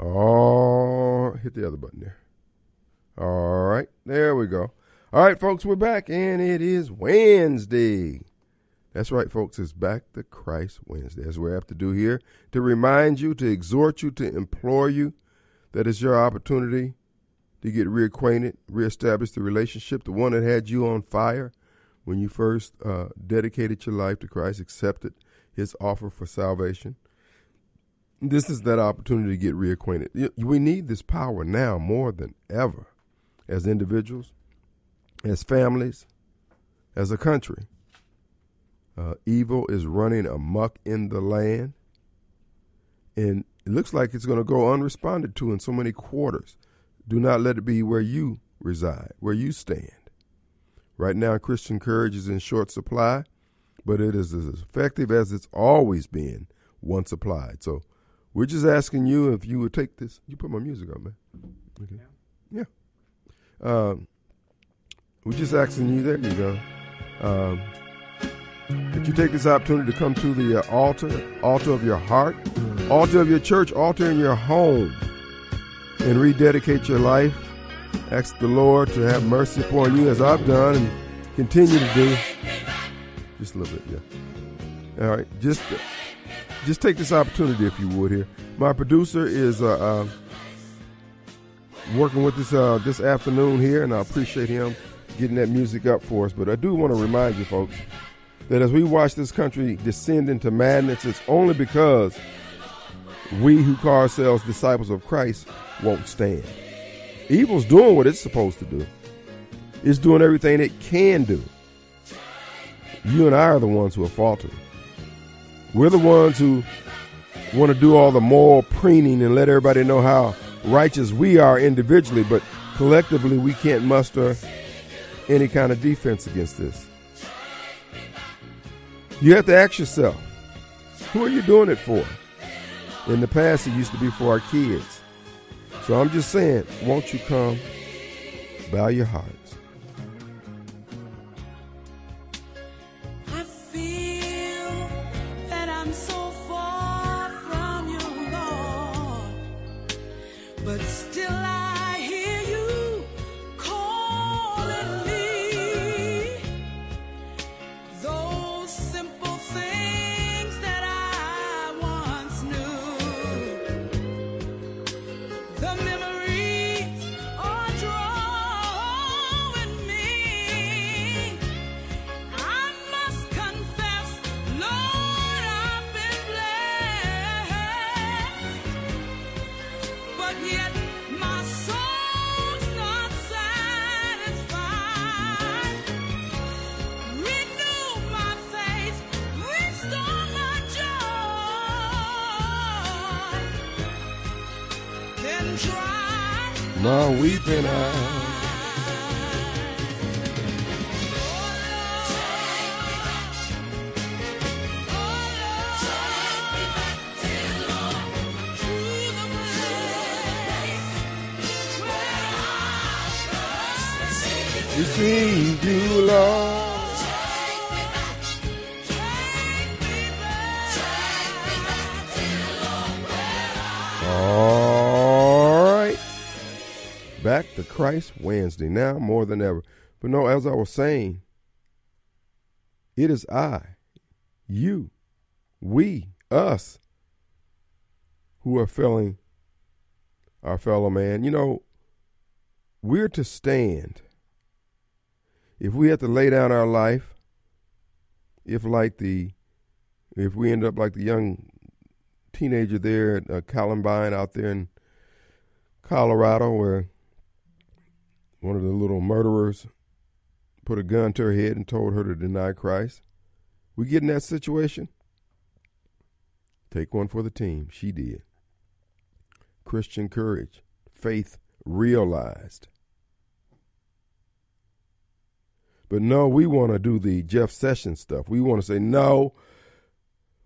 Oh, hit the other button there. All right, there we go. All right, folks, we're back, and it is Wednesday. That's right, folks. It's back to Christ Wednesday. That's what we have to do here to remind you, to exhort you, to implore you that it's your opportunity to get reacquainted, reestablish the relationship, the one that had you on fire when you first uh, dedicated your life to Christ, accepted his offer for salvation this is that opportunity to get reacquainted. We need this power now more than ever as individuals, as families, as a country. Uh, evil is running amuck in the land, and it looks like it's going to go unresponded to in so many quarters. Do not let it be where you reside, where you stand. Right now, Christian courage is in short supply, but it is as effective as it's always been once applied. So, we're just asking you if you would take this. You put my music on, man. Okay. Yeah. Um, we're just asking you. There you go. Um, that you take this opportunity to come to the uh, altar, altar of your heart, altar of your church, altar in your home, and rededicate your life. Ask the Lord to have mercy upon you, as I've done and continue to do. Just a little bit, yeah. All right, just. Uh, just take this opportunity, if you would, here. My producer is uh, uh, working with us uh, this afternoon here, and I appreciate him getting that music up for us. But I do want to remind you, folks, that as we watch this country descend into madness, it's only because we who call ourselves disciples of Christ won't stand. Evil's doing what it's supposed to do. It's doing everything it can do. You and I are the ones who are faltering. We're the ones who want to do all the moral preening and let everybody know how righteous we are individually, but collectively we can't muster any kind of defense against this. You have to ask yourself, who are you doing it for? In the past, it used to be for our kids. So I'm just saying, won't you come, bow your heart, Wednesday, now more than ever. But no, as I was saying, it is I, you, we, us, who are failing our fellow man. You know, we're to stand. If we have to lay down our life, if like the, if we end up like the young teenager there at uh, Columbine out there in Colorado, where one of the little murderers put a gun to her head and told her to deny Christ. We get in that situation. Take one for the team. She did. Christian courage, faith realized. But no, we want to do the Jeff Sessions stuff. We want to say no.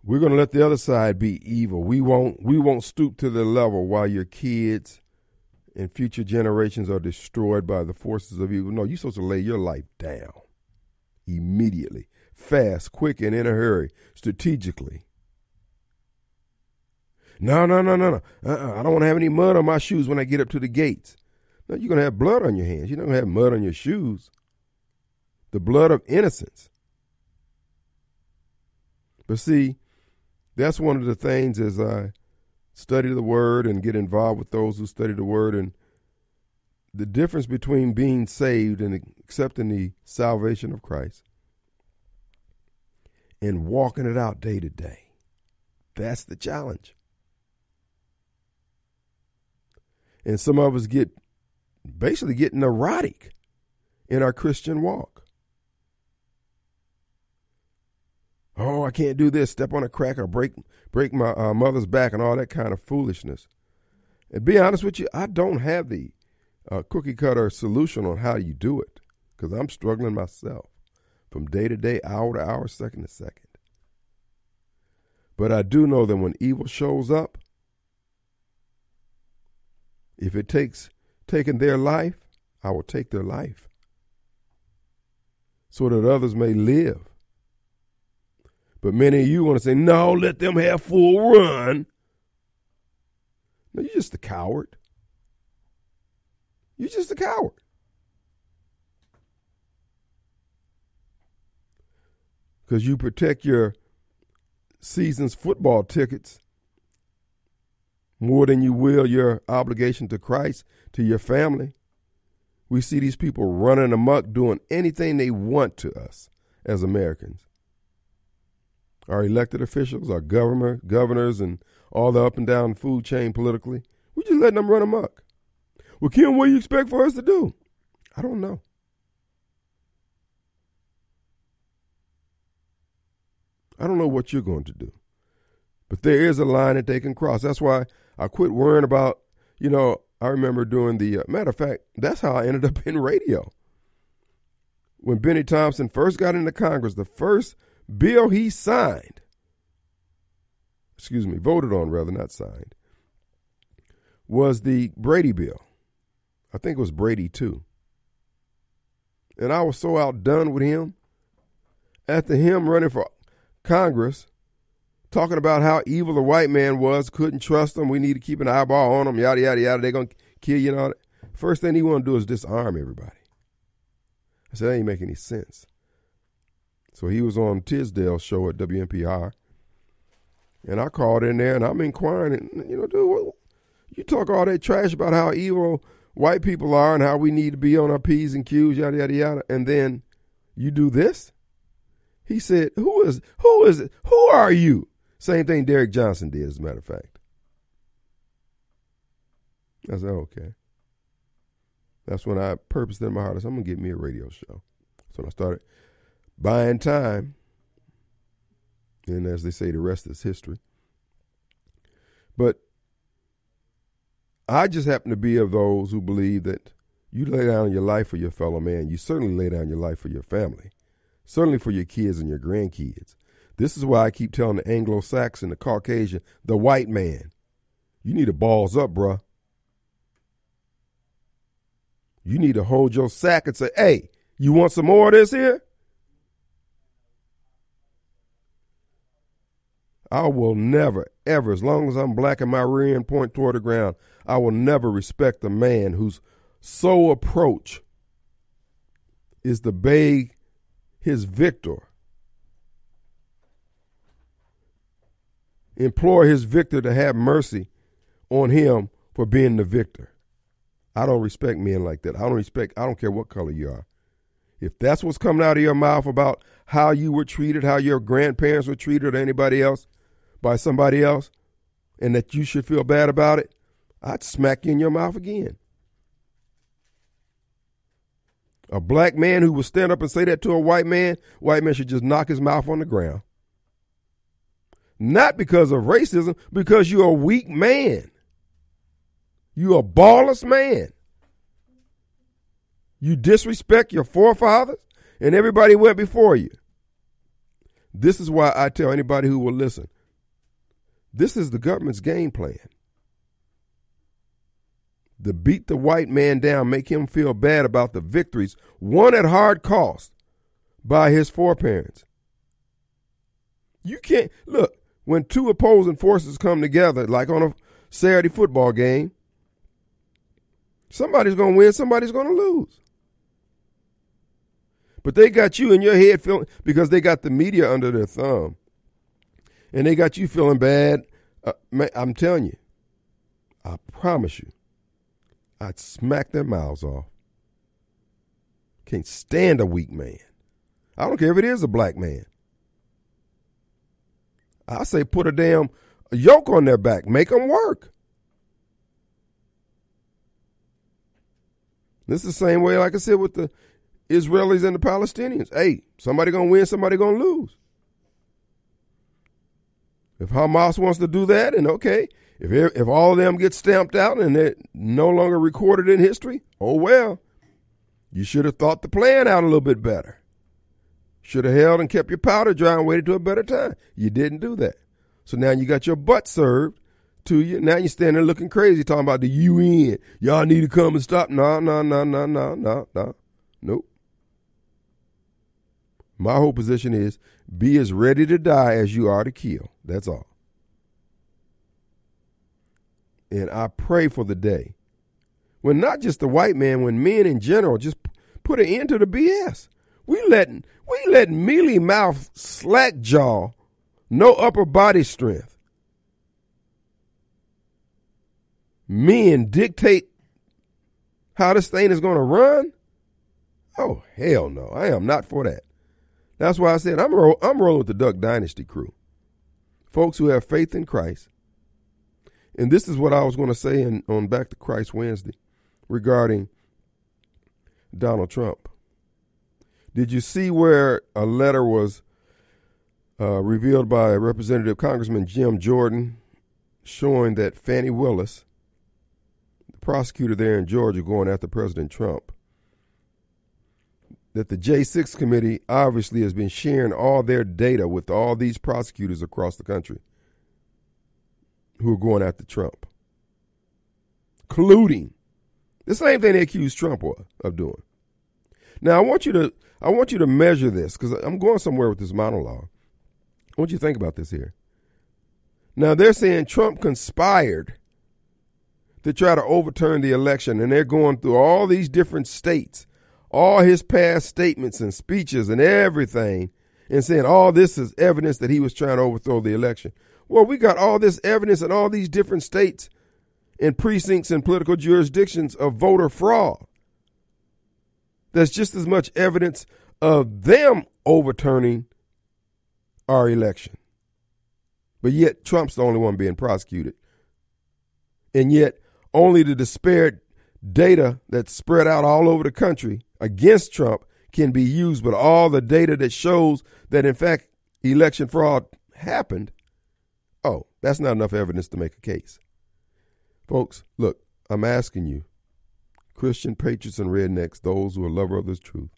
We're going to let the other side be evil. We won't. We won't stoop to the level while your kids and future generations are destroyed by the forces of evil. No, you're supposed to lay your life down immediately, fast, quick, and in a hurry, strategically. No, no, no, no, no. Uh-uh. I don't want to have any mud on my shoes when I get up to the gates. No, you're going to have blood on your hands. You're not going to have mud on your shoes. The blood of innocence. But see, that's one of the things as I study the word and get involved with those who study the word and the difference between being saved and accepting the salvation of Christ and walking it out day to day. That's the challenge. And some of us get basically get neurotic in our Christian walk. Oh, I can't do this. Step on a crack or break break my uh, mother's back and all that kind of foolishness. And be honest with you, I don't have the uh, cookie cutter solution on how you do it because I'm struggling myself from day to day, hour to hour, second to second. But I do know that when evil shows up, if it takes taking their life, I will take their life so that others may live. But many of you want to say, no, let them have full run. No, you're just a coward. You're just a coward. Because you protect your season's football tickets more than you will your obligation to Christ, to your family. We see these people running amok, doing anything they want to us as Americans our elected officials, our governor, governors, and all the up and down food chain politically—we're just letting them run amok. Well, Kim, what do you expect for us to do? I don't know. I don't know what you're going to do. But there is a line that they can cross. That's why I quit worrying about, you know, I remember doing the, uh, matter of fact, that's how I ended up in radio. When Bennie Thompson first got into Congress, the first bill he signed, excuse me, voted on rather, not signed, was the Brady bill. I think it was Brady too. And I was so outdone with him. After him running for Congress, talking about how evil the white man was, couldn't trust him, we need to keep an eyeball on him, yada, yada, yada, they're going to kill you and all that. First thing he want to do is disarm everybody. I said, that ain't making any sense. So he was on Tisdale's show at WMPR. And I called in there and I'm inquiring, and, you know, dude, what, you talk all that trash about how evil white people are and how we need to be on our P's and Q's, yada, yada, yada. And then you do this? He said, Who is, who is? Who are you? Same thing Derrick Johnson did, as a matter of fact. I said, okay. That's when I purposed in my heart, I said, I'm going to get me a radio show. So I started buying time. And as they say, the rest is history. But I just happen to be of those who believe that you lay down your life for your fellow man. You certainly lay down your life for your family, certainly for your kids and your grandkids. This is why I keep telling the Anglo Saxon, the Caucasian, the white man, you need to balls up, bruh. You need to hold your sack and say, hey, you want some more of this here? I will never, ever, as long as I'm black and my rear end point toward the ground, I will never respect a man whose sole approach is to beg his victor, implore his victor to have mercy on him for being the victor. I don't respect men like that. I don't respect, I don't care what color you are. If that's what's coming out of your mouth about how you were treated, how your grandparents were treated, or anybody else by somebody else, and that you should feel bad about it, I'd smack you in your mouth again. A black man who would stand up and say that to a white man, white man should just knock his mouth on the ground. Not because of racism, because you're a weak man. You're a ballless man. You disrespect your forefathers and everybody went before you. This is why I tell anybody who will listen this is the government's game plan. To beat the white man down, make him feel bad about the victories won at hard cost by his foreparents. You can't look when two opposing forces come together, like on a Saturday football game. Somebody's going to win, somebody's going to lose. But they got you in your head feeling because they got the media under their thumb, and they got you feeling bad. Uh, I'm telling you, I promise you, I'd smack their mouths off. Can't stand a weak man. I don't care if it is a black man. I say put a damn yoke on their back, make them work. This is the same way, like I said, with the Israelis and the Palestinians. Hey, somebody gonna win, somebody gonna lose. If Hamas wants to do that, and okay, if if all of them get stamped out and they're no longer recorded in history, oh well. You should have thought the plan out a little bit better. Should have held and kept your powder dry and waited to a better time. You didn't do that. So now you got your butt served to you. Now you're standing there looking crazy talking about the UN. Y'all need to come and stop. No, no, no, no, no, no, no. Nope. My whole position is be as ready to die as you are to kill. That's all. And I pray for the day when not just the white man, when men in general just put an end to the BS. We letting we letting mealy mouth, slack jaw, no upper body strength. Men dictate how this thing is going to run. Oh hell no! I am not for that. That's why I said I'm ro- I'm rolling with the Duck Dynasty crew, folks who have faith in Christ. And this is what I was going to say in, on Back to Christ Wednesday regarding Donald Trump. Did you see where a letter was uh, revealed by Representative Congressman Jim Jordan showing that Fani Willis, the prosecutor there in Georgia going after President Trump, that the J6 committee obviously has been sharing all their data with all these prosecutors across the country who are going after Trump, colluding. The same thing they accused Trump of doing. Now I want you to I want you to measure this because I'm going somewhere with this monologue. I want you to think about this here. Now they're saying Trump conspired to try to overturn the election, and they're going through all these different states all his past statements and speeches and everything and saying all this is evidence that he was trying to overthrow the election. Well, we got all this evidence in all these different states and precincts and political jurisdictions of voter fraud. There's just as much evidence of them overturning our election. But yet, Trump's the only one being prosecuted. And yet, only the disparate data that's spread out all over the country against Trump can be used, but all the data that shows that in fact election fraud happened, oh, that's not enough evidence to make a case. Folks, look, I'm asking you, Christian patriots and rednecks, those who are lover of this truth,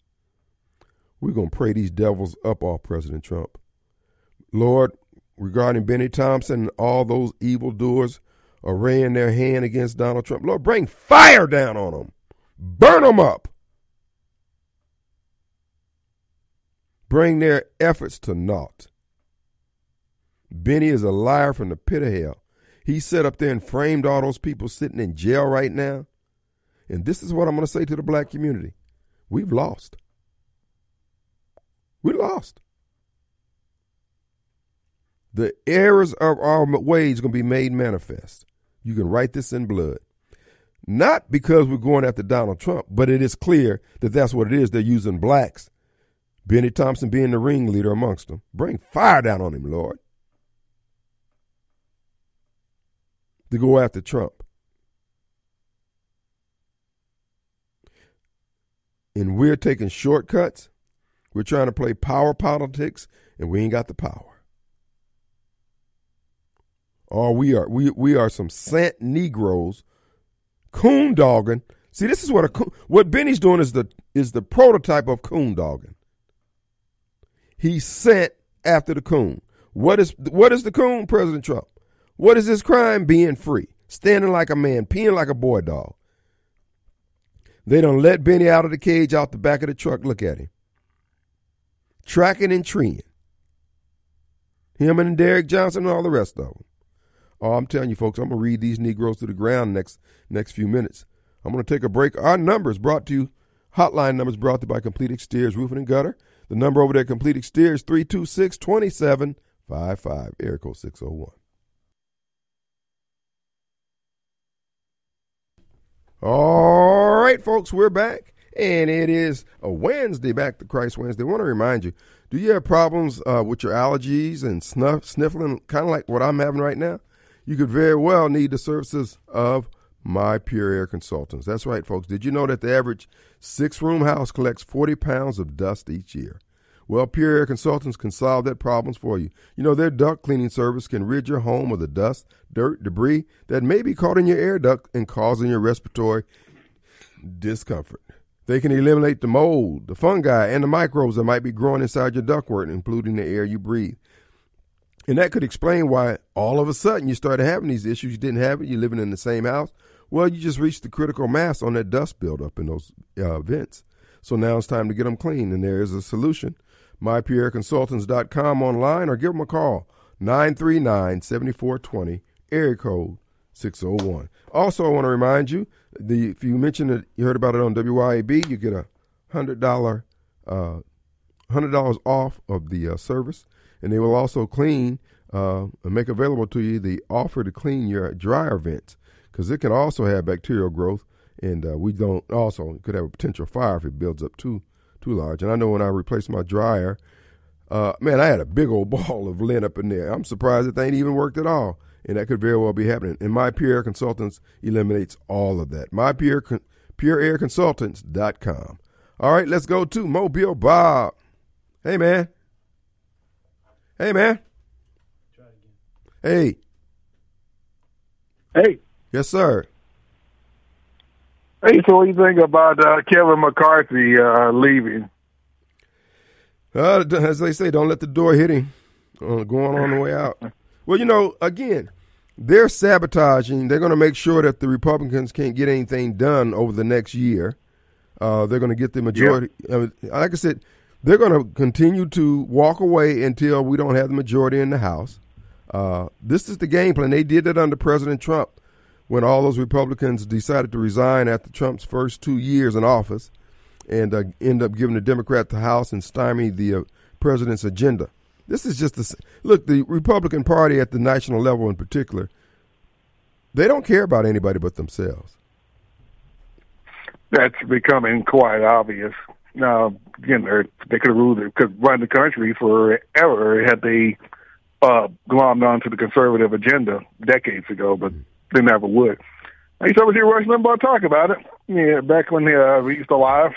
we're going to pray these devils up off President Trump. Lord, regarding Bennie Thompson and all those evildoers arraying their hand against Donald Trump, Lord, bring fire down on them. Burn them up. Bring their efforts to naught. Bennie is a liar from the pit of hell. He sat up there and framed all those people sitting in jail right now. And this is what I'm going to say to the black community we've lost. We lost. The errors of our ways going to be made manifest. You can write this in blood. Not because we're going after Donald Trump, but it is clear that that's what it is. They're using blacks. Bennie Thompson being the ringleader amongst them. Bring fire down on him, Lord. To go after Trump. And we're taking shortcuts. We're trying to play power politics, and we ain't got the power. Or we are we we are some sant Negroes coon dogging. See, this is what a what Bennie's doing is the is the prototype of coon dogging. He sent after the coon. What is what is the coon, President Trump? What is his crime? Being free, standing like a man, peeing like a boy dog. They don't let Bennie out of the cage out the back of the truck. Look at him. Tracking and treeing. Him and Derrick Johnson and all the rest of them. Oh, I'm telling you, folks, I'm gonna read these Negroes to the ground next next few minutes. I'm gonna take a break. Our numbers brought to you, hotline numbers brought to you by Complete Exteriors Roofing and Gutter. The number over there, Complete Exteriors, 326 2755, air code 601. All right, folks, we're back. And it is a Wednesday, back to Christ Wednesday. I want to remind you do you have problems uh, with your allergies and snuff, sniffling, kind of like what I'm having right now? you could very well need the services of my Pure Air Consultants. That's right, folks. Did you know that the average six room house collects 40 pounds of dust each year? Well, Pure Air Consultants can solve that problems for you. You know, their duct cleaning service can rid your home of the dust, dirt, debris that may be caught in your air duct and causing your respiratory discomfort. They can eliminate the mold, the fungi, and the microbes that might be growing inside your ductwork, including the air you breathe. And that could explain why all of a sudden you started having these issues. You didn't have it. You're living in the same house. Well, you just reached the critical mass on that dust buildup in those uh, vents. So now it's time to get them clean, and there is a solution. MyPureConsultants.com online or give them a call 939 7420, area code 601. Also, I want to remind you the if you mentioned it, you heard about it on WYAB, you get a hundred dollar uh, hundred dollars off of the uh, service and they will also clean uh, and make available to you the offer to clean your dryer vents because it can also have bacterial growth, and uh, we don't also could have a potential fire if it builds up too too large. And I know when I replaced my dryer, uh, man, I had a big old ball of lint up in there. I'm surprised that they ain't even worked at all, and that could very well be happening. And my Pure Air Consultants eliminates all of that. My Pure PureAirConsultants.com. All right, let's go to Mobile Bob. Hey, man. Hey, man. Hey. Hey. Yes, sir. Hey, so what do you think about uh, Kevin McCarthy uh, leaving? Uh, as they say, don't let the door hit him uh, going on the way out. Well, you know, again, they're sabotaging. They're going to make sure that the Republicans can't get anything done over the next year. Uh, they're going to get the majority. like I said, they're going to continue to walk away until we don't have the majority in the House. Uh, this is the game plan. They did it under President Trump when all those Republicans decided to resign after Trump's first two years in office and uh, end up giving the Democrat the House and stymie the uh, president's agenda. This is just the look. The Republican Party at the national level, in particular, they don't care about anybody but themselves. That's becoming quite obvious. Now, again, they could have ruled could run the country forever had they uh, glommed onto the conservative agenda decades ago, but they never would. I used to hear Rush Limbaugh talk about it. Yeah, back when uh, we used to live,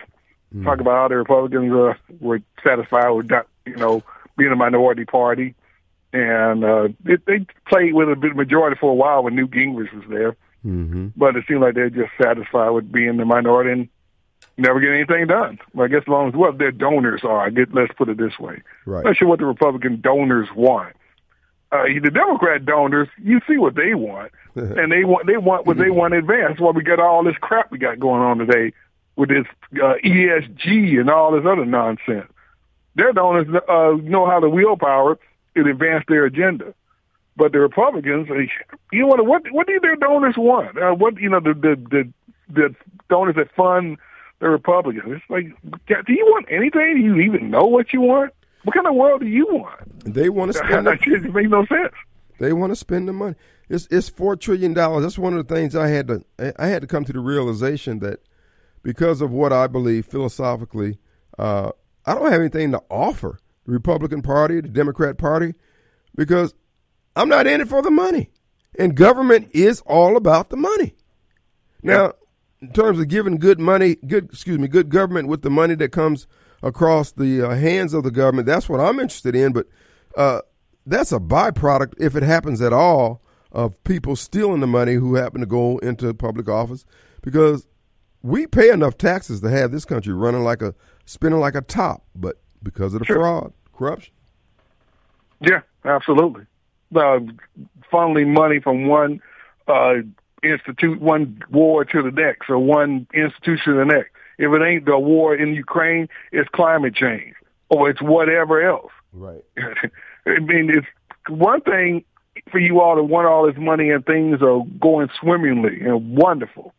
mm. talk about how the Republicans uh, were satisfied with, you know, being a minority party, and uh, it, they played with a bit majority for a while when Newt Gingrich was there. Mm-hmm. But it seemed like they're just satisfied with being the minority and never get anything done. Well, I guess as long as what their donors are, I get, let's put it this way. Right. Not sure what the Republican donors want. Uh, the Democrat donors, you see what they want, and they want they want what they want in advance. That's why we got all this crap we got going on today with this uh, ESG and all this other nonsense. Their donors uh, know how to willpower to advance their agenda, but the Republicans, you know what? What what do their donors want? Uh, what you know the the the, the donors that fund the Republicans. It's like, do you want anything? Do you even know what you want? What kind of world do you want? They want to spend. That the, makes no sense. They want to spend the money. It's it's four trillion dollars. That's one of the things I had to I had to come to the realization that because of what I believe philosophically, uh, I don't have anything to offer the Republican Party, the Democrat Party, because I'm not in it for the money, and government is all about the money. Now, in terms of giving good money, good excuse me, good government with the money that comes across the uh, hands of the government, that's what I'm interested in. But uh, that's a byproduct, if it happens at all, of people stealing the money who happen to go into public office, because we pay enough taxes to have this country running like a spinning like a top, but because of the Sure. fraud, corruption. Yeah, absolutely. Uh, funneling money from one uh, institute, one war to the next, or one institution to the next. If it ain't the war in Ukraine, it's climate change, or it's whatever else. Right. I mean, it's one thing for you all to want all this money and things are going swimmingly and wonderful,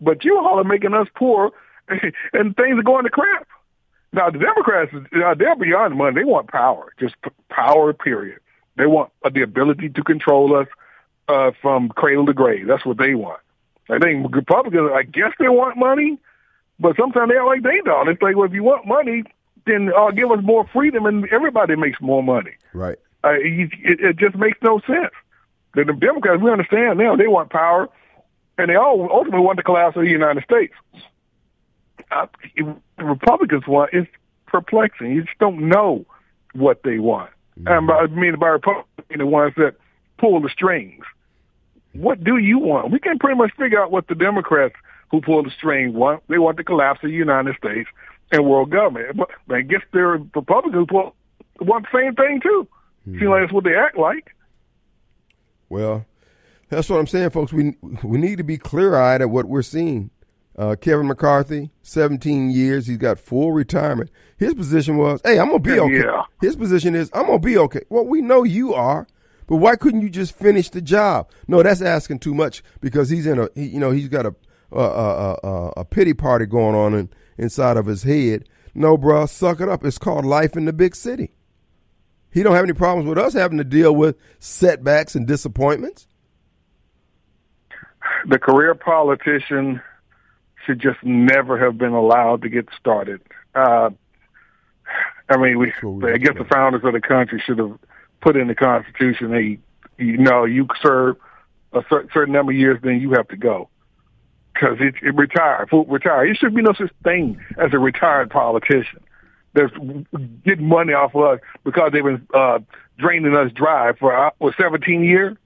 but you all are making us poor, and things are going to crap. Now the Democrats, they're beyond money. They want power, just power. Period. They want the ability to control us uh, from cradle to grave. That's what they want. I think Republicans, I guess they want money, but sometimes they are like they don't. It's like, well, if you want money, then uh, give us more freedom, and everybody makes more money. Right. Uh, it, it just makes no sense. The, the Democrats, we understand now, they want power, and they all ultimately want the collapse of the United States. Uh, the Republicans want it's perplexing. You just don't know what they want. And by, I mean by Republicans, the ones that pull the strings. What do you want? We can pretty much figure out what the Democrats who pull the string want. They want the collapse of the United States and world government. But I guess the Republicans pull, want the same thing too. Seems like that's what they act like. Well, that's what I'm saying, folks. We we need to be clear eyed at what we're seeing. Uh, Kevin McCarthy, 17 years, he's got full retirement. His position was, "Hey, I'm gonna be okay." Yeah. His position is, "I'm gonna be okay." Well, we know you are, but why couldn't you just finish the job? No, that's asking too much because he's in a, he, you know, he's got a a, pity party going on in, inside of his head. No, bruh, suck it up. It's called life in the big city. He don't have any problems with us having to deal with setbacks and disappointments. the career politician should just never have been allowed to get started. Uh, I mean, we, we I guess the founders of the country should have put in the Constitution, they, you know, you serve a certain number of years, then you have to go. Because it, it retired, full retire. It should be no such thing as a retired politician that's getting money off of us because they've been uh, draining us dry for uh, what, 17 years.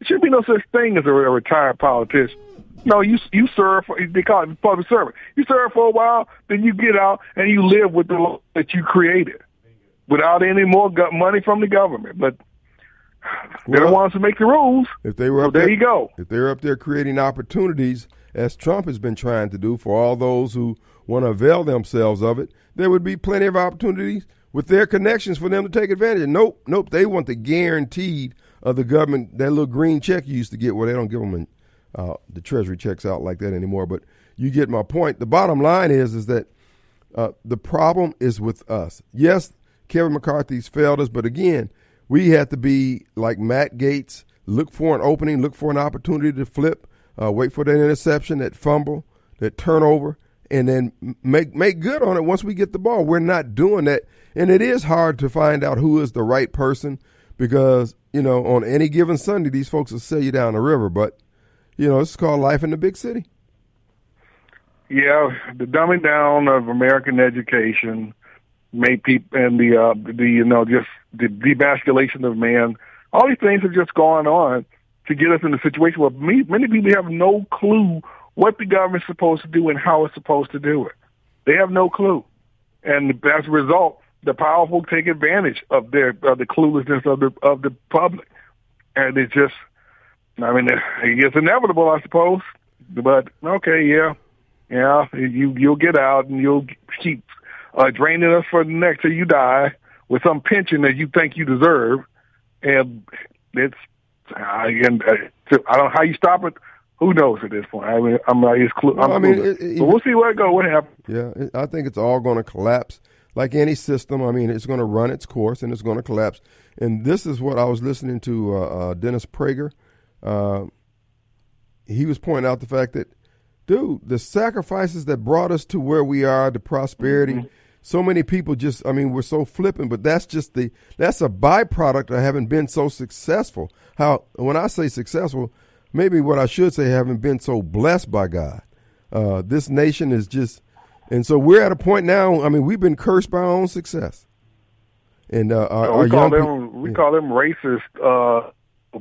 It should be no such thing as a, a retired politician. No, you you serve for they call it public servant. You serve for a while, then you get out and you live with the law that you created, without any more go- money from the government. But they're the Well- ones who make the rules. If they were So up there you go. If they're up there creating opportunities, as Trump has been trying to do for all those who want to avail themselves of it, there would be plenty of opportunities with their connections for them to take advantage. Nope, nope. They want the guaranteed of the government that little green check you used to get. Well, they don't give them uh, the Treasury checks out like that anymore. But you get my point. The bottom line is is that uh, the problem is with us. Yes, Kevin McCarthy's failed us, but again, we have to be like Matt Gaetz. Look for an opening. Look for an opportunity to flip. Uh, wait for that interception, that fumble, that turnover, and then make make good on it once we get the ball. We're not doing that, and it is hard to find out who is the right person because you know on any given Sunday these folks will sell you down the river. But you know it's called life in the big city. Yeah, the dumbing down of American education made people and the uh, the you know just the demasculation of man. All these things have just gone on to get us in a situation where many, many people have no clue what the government's supposed to do and how it's supposed to do it. They have no clue, and as a result, the powerful take advantage of their of the cluelessness of the of the public, and it just. I mean, it's inevitable, I suppose. But okay, yeah, yeah, you you'll get out and you'll keep uh, draining us for the next till you die with some pension that you think you deserve, and it's I, and, uh, I don't know how you stop it. Who knows at this point? I mean, I'm not. It's clu- Well, I'm mean, it- it- but we'll see where it goes. What happens? Yeah, it- I think it's all going to collapse like any system. I mean, it's going to run its course and it's going to collapse. And this is what I was listening to uh, uh, Dennis Prager uh, he was pointing out the fact that, dude, the sacrifices that brought us to where we are, the prosperity. Mm-hmm. So many people just, I mean, we're so flippant, but that's just the, that's a byproduct of having been so successful. How, when I say successful, maybe what I should say, having been so blessed by God. Uh, this nation is just, and so we're at a point now. I mean, we've been cursed by our own success. And uh, our, we call them pe- we yeah. call them racist uh,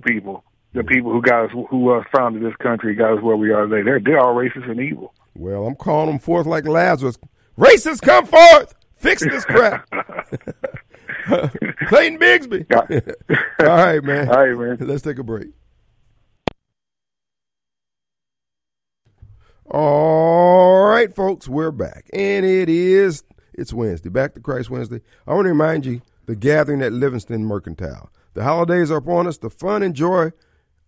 people. The people who got us, who uh, founded this country, got us where we are today. They're they're all racist and evil. Well, I'm calling them forth like Lazarus. Racists, come forth! Fix this crap. Clayton Bigsby. all right, man. All right, man. Let's take a break. All right, folks, we're back. And it is, it's Wednesday, Back to Christ Wednesday. I want to remind you the gathering at Livingston Mercantile. The holidays are upon us, the fun and joy,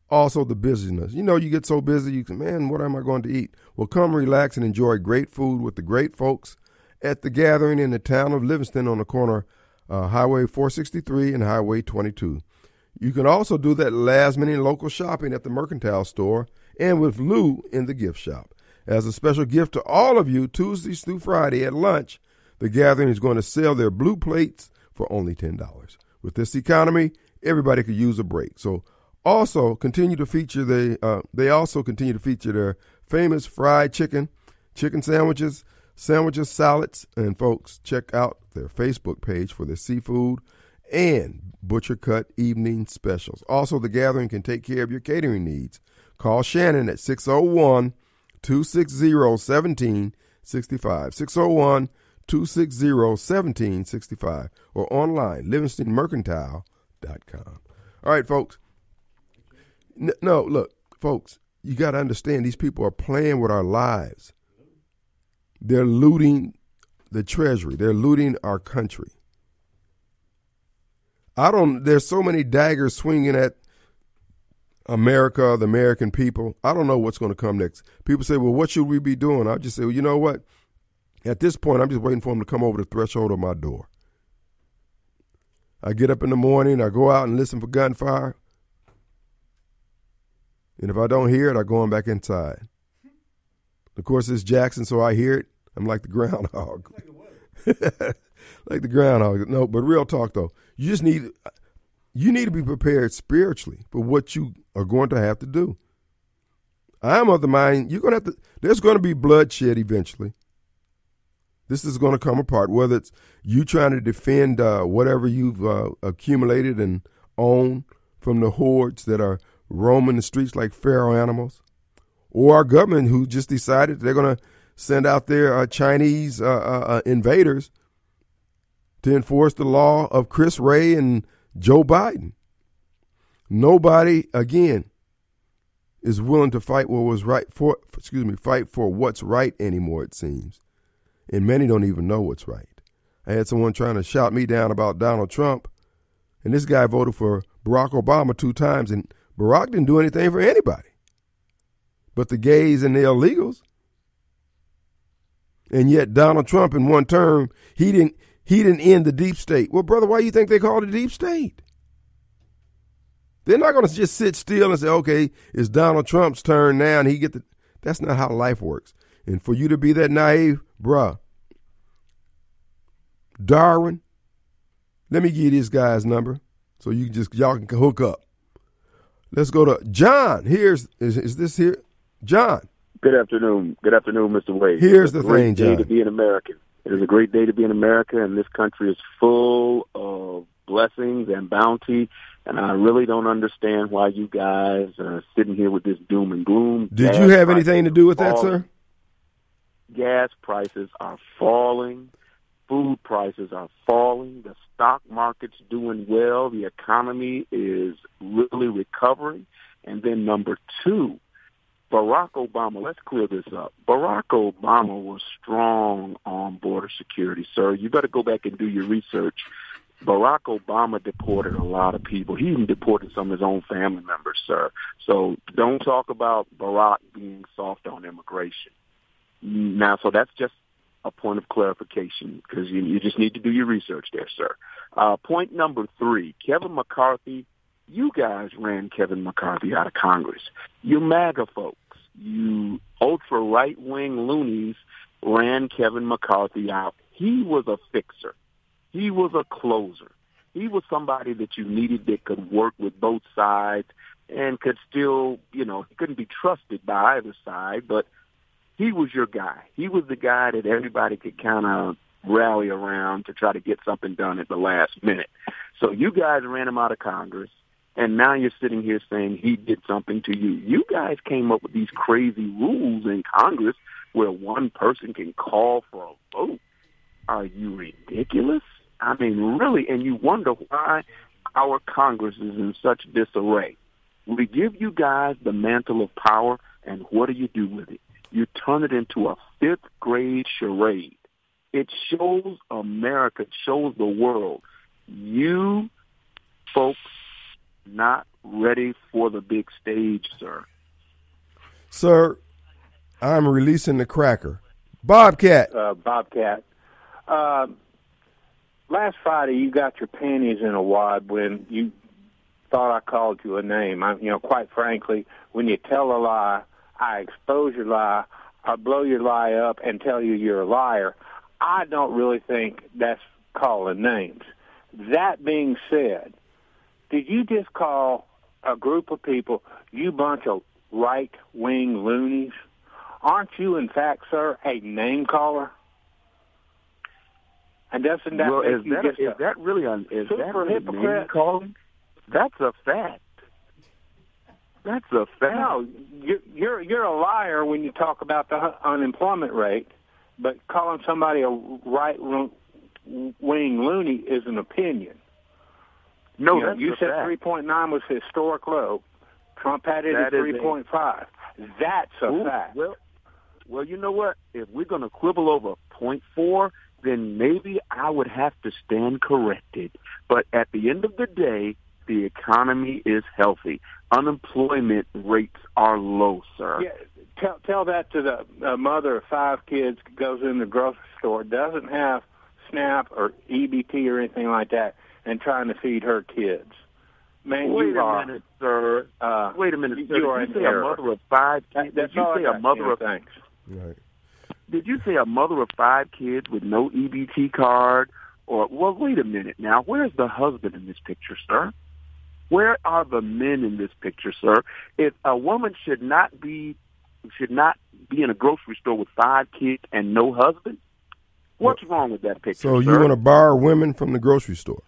also the busyness. You know, you get so busy, you man, what am I going to eat? Well, come relax and enjoy great food with the great folks at the gathering in the town of Livingston on the corner uh, Highway 463 and Highway 22. You can also do that last minute local shopping at the Mercantile store and with Lou in the gift shop. As a special gift to all of you, Tuesdays through Friday at lunch, the gathering is going to sell their blue plates for only $10. With this economy, everybody could use a break. So also continue to feature the uh, they also continue to feature their famous fried chicken, chicken sandwiches, sandwiches, salads, and folks, check out their Facebook page for their seafood and butcher cut evening specials. Also, the gathering can take care of your catering needs. Call Shannon at 601 260 1765. 601 260 1765 or online, livingstonmercantile.com. All right, folks. No, look, folks, you got to understand these people are playing with our lives. They're looting the treasury, they're looting our country. I don't, there's so many daggers swinging at America, the American people. I don't know what's going to come next. People say, well, what should we be doing? I just say, well, you know what? At this point, I'm just waiting for them to come over the threshold of my door. I get up in the morning, I go out and listen for gunfire. And if I don't hear it, I go on back inside. Of course, it's Jackson, so I hear it. I'm like the groundhog. like the groundhog. No, but real talk though. You just need you need to be prepared spiritually for what you are going to have to do. I'm of the mind you're going to have to, there's going to be bloodshed eventually. This is going to come apart, whether it's you trying to defend uh, whatever you've uh, accumulated and own from the hordes that are roaming the streets like feral animals, or our government who just decided they're going to send out their uh, Chinese uh, uh, uh, invaders to enforce the law of Chris Wray and Joe Biden. Nobody, again, is willing to fight what was right for, excuse me, fight for what's right anymore, it seems. And many don't even know what's right. I had someone trying to shout me down about Donald Trump, and this guy voted for Barack Obama two times, and Barack didn't do anything for anybody but the gays and the illegals. And yet Donald Trump in one term, he didn't he didn't end the deep state. Well, brother, why do you think they call it deep state? They're not going to just sit still and say, "Okay, it's Donald Trump's turn now," and he get the. That's not how life works. And for you to be that naive, bruh, Darwin, let me give you this guy's number so you can just y'all can hook up. Let's go to John. Here's is, is this here, John? Good afternoon. Good afternoon, Mr. Wade. Here's the thing, John. Day to be an American. It is a great day to be in America, and this country is full of blessings and bounty. And I really don't understand why you guys are sitting here with this doom and gloom. Did gas you have anything to do with that, sir? Gas prices are falling. Food prices are falling. The stock market's doing well. The economy is really recovering. And then number two, Barack Obama, let's clear this up. Barack Obama was strong on border security, sir. You better go back and do your research. Barack Obama deported a lot of people. He even deported some of his own family members, sir. So don't talk about Barack being soft on immigration. Now, so that's just a point of clarification because you, you just need to do your research there, sir. Uh, point number three, Kevin McCarthy You guys ran Kevin McCarthy out of Congress. You MAGA folks, you ultra right wing loonies ran Kevin McCarthy out. He was a fixer. He was a closer. He was somebody that you needed that could work with both sides and could still, you know, he couldn't be trusted by either side, but he was your guy. He was the guy that everybody could kind of rally around to try to get something done at the last minute. So you guys ran him out of Congress, and now you're sitting here saying he did something to you. You guys came up with these crazy rules in Congress where one person can call for a vote. Are you ridiculous? I mean, really, and you wonder why our Congress is in such disarray. We give you guys the mantle of power, and what do you do with it? You turn it into a fifth grade charade. It shows America, it shows the world. You folks not ready for the big stage, sir. Sir, I'm releasing the cracker. Bobcat. Uh, Bobcat. Uh, last Friday, you got your panties in a wad when you thought I called you a name. I, you know, quite frankly, when you tell a lie, I expose your lie, I blow your lie up and tell you you're a liar. I don't really think that's calling names. That being said, did you just call a group of people, you bunch of right wing loonies? Aren't you, in fact, sir, a name caller? And doesn't that well, make is you that, just is a that really a, is super that really hypocrite? name calling? That's a fact. That's a fact. No, you're you're you're a liar when you talk about the unemployment rate, but calling somebody a right wing loony is an opinion. no, you know, you said 3.9 was historic low. Trump had it at That is a- 3.5. That's a Ooh, fact. Well, well, you know what? If we're going to quibble over point four, then maybe I would have to stand corrected. But at the end of the day, the economy is healthy. Unemployment rates are low, sir. Yeah, tell tell that to the uh, mother of five kids goes in the grocery store doesn't have SNAP or EBT or anything like that, and trying to feed her kids. Man, Wait you a are. minute, sir. Uh, Wait a minute, you- sir. you are Did in you say a mother of five That- kids? that's Did you say a mother Jim, of thanks. Right. Did you say a mother of five kids with no EBT card? Or well, wait a minute now. Where's the husband in this picture, sir? Where are the men in this picture, sir? If a woman should not be should not be in a grocery store with five kids and no husband, what's wrong with that picture? So you sir? want to borrow women from the grocery store?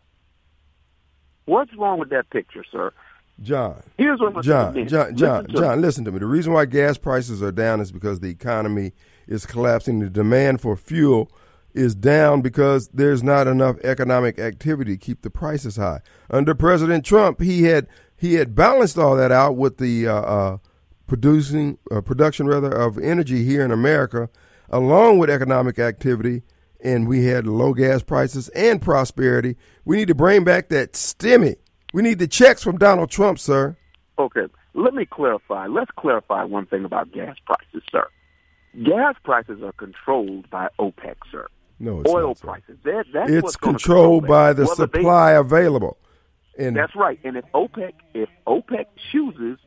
What's wrong with that picture, sir? John. Here's what I'm John. John, John, Listen John, listen to me. The reason why gas prices are down is because the economy is collapsing. The demand for fuel is down because there's not enough economic activity to keep the prices high. Under President Trump, he had he had balanced all that out with the uh, uh, producing uh, production rather of energy here in America, along with economic activity, and we had low gas prices and prosperity. We need to bring back that stimmy. We need the checks from Donald Trump, sir. Okay, let me clarify. Let's clarify one thing about gas prices, sir. Gas prices are controlled by OPEC, sir. No, it's Oil prices. That, that's It's controlled control by the Whether they- available. And That's right. And if OPEC, if OPEC chooses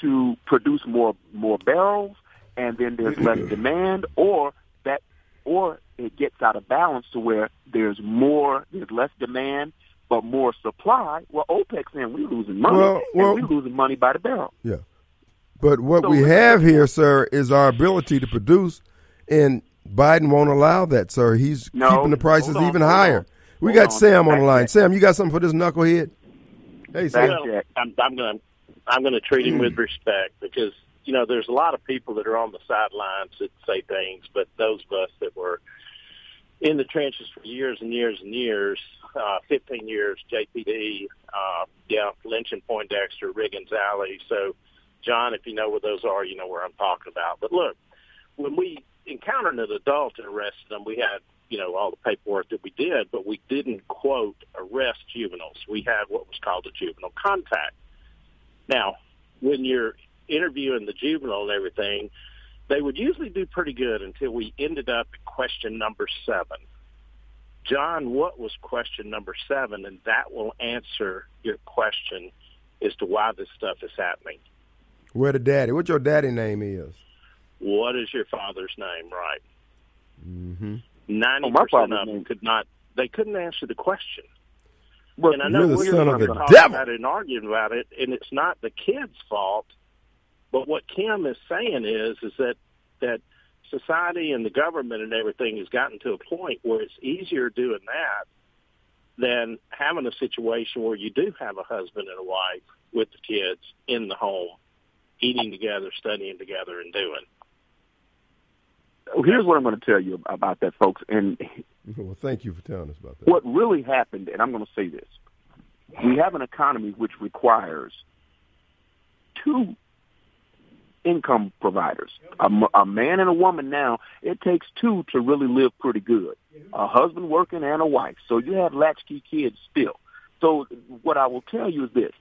to produce more more barrels, and then there's less demand, or that, or it gets out of balance to where there's more, there's less demand, but more supply. Well, OPEC's saying we're losing money, Well, well- and we're losing money by the barrel. yeah. But what So we have here, sir, is our ability to produce, and Biden won't allow that, sir. He's No, keeping the prices on, even higher. on. We Hold got on. Sam on the line. Sam, you got something for this knucklehead? Hey, Sam. Well. I'm, I'm going to I'm going to treat him with respect because you know there's a lot of people that are on the sidelines that say things, but those of us that were in the trenches for years and years and years, uh, 15 years, JPD, uh, yeah, Lynch and Poindexter, Riggins Alley. So, John, if you know where those are, you know where I'm talking about. But look, when we encountered an adult and arrested them, we had you know all the paperwork that we did, but we didn't quote arrest juveniles. We had what was called a juvenile contact. Now, when you're interviewing the juvenile and everything, they would usually do pretty good until we ended up at question number seven. John, what was question number seven? And that will answer your question as to why this stuff is happening. Where the daddy? What your daddy name is? What is your father's name? Right. Mm-hmm. Ninety Oh, my percent father's of them name. could not. They couldn't answer the question. Well, and I know you're the we're son of the talk devil. about it and arguing about it, and it's not the kid's fault. But what Kim is saying is, is that that society and the government and everything has gotten to a point where it's easier doing that than having a situation where you do have a husband and a wife with the kids in the home, eating together, studying together, and doing. Here's what I'm going to tell you about that, folks. And Well, thank you for telling us about that. what really happened, and I'm going to say this: we have an economy which requires two income providers—a man and a woman. Now it takes two to really live pretty good: a husband working and a wife. So you have latchkey kids still. So what I will tell you is this: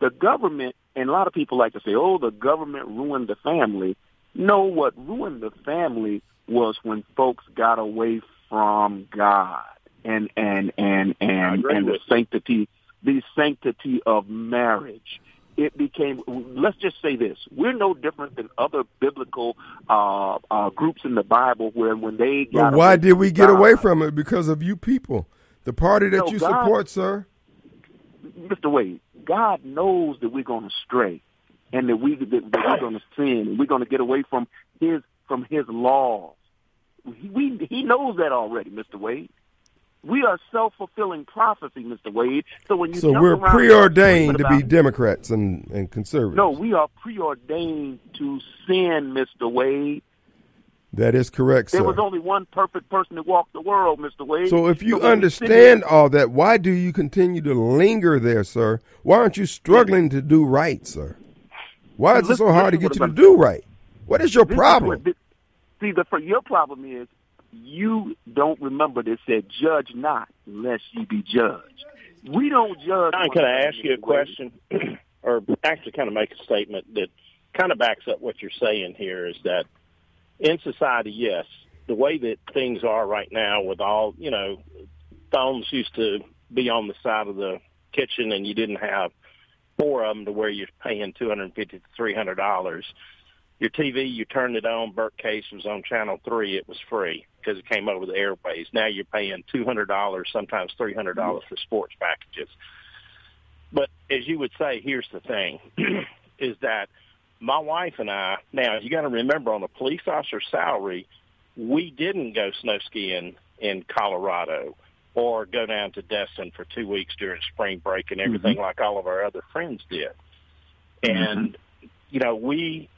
the government, and a lot of people like to say, "Oh, the government ruined the family." No, what ruined the family was when folks got away from God and and and and and the sanctity, the sanctity of marriage. It became. Let's just say this: we're no different than other biblical uh, uh, groups in the Bible, where when they But got why away did we from get away from it? Because of you people. The party that No, you God- support, sir. Mr. Wade, God knows that we're going to stray and that we that, that we're going to sin and we're going to get away from his from his laws. He, we, he knows that already, Mr. Wade. We are self fulfilling prophecy, Mr. Wade. So when you So we're preordained to be Democrats and, and conservatives. no, we are preordained to sin, Mr. Wade. That is correct, There sir. There was only one perfect person to walk the world, Mr. Wade. So if you sin- understand all that, why do you continue to linger there, sir? Why aren't you struggling to do right, sir? Why is it so hard to get you to do right? What is your problem? see, the for your problem is you don't remember that said, "Judge not, lest you be judged." We don't judge. John, one can I ask you a Mr. Question, or actually kind of make a statement that kind of backs up what you're saying here? Is that in society, yes, the way that things are right now, with all you know, phones used to be on the side of the kitchen, and you didn't have four of them to where you're paying two hundred and fifty to three hundred dollars. Your TV, you turned it on. Bert Case was on channel three. It was free because it came over the airways. Now you're paying two hundred dollars, sometimes three hundred dollars mm-hmm. for sports packages. But as you would say, here's the thing: is that my wife and I. Now you got to remember, on a police officer salary, we didn't go snow skiing in Colorado or go down to Destin for two weeks during spring break and everything mm-hmm. like all of our other friends did. Mm-hmm. And you know, we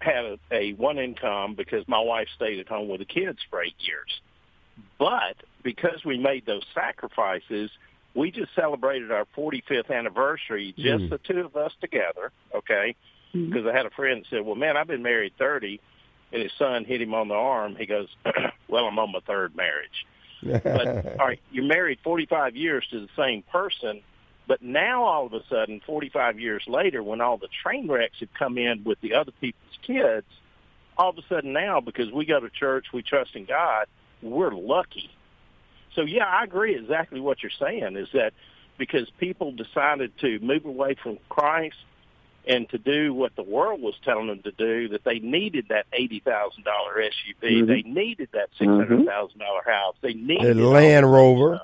had a, a one income because my wife stayed at home with the kids for eight years. But because we made those sacrifices, we just celebrated our 45th anniversary, just Mm. the two of us together, okay? Mm-hmm. Because I had a friend that said, well, man, I've been married 30, and his son hit him on the arm. He goes, well, I'm on my third marriage. But all right, you're married 45 years to the same person, but now all of a sudden, 45 years later, when all the train wrecks have come in with the other people's kids, all of a sudden now, because we go to church, we trust in God, we're lucky. So yeah, I agree exactly what you're saying is that because people decided to move away from Christ and to do what the world was telling them to do, that they needed that eighty thousand dollar SUV, Mhm. they needed that six hundred thousand dollar house, they needed all Land Rover.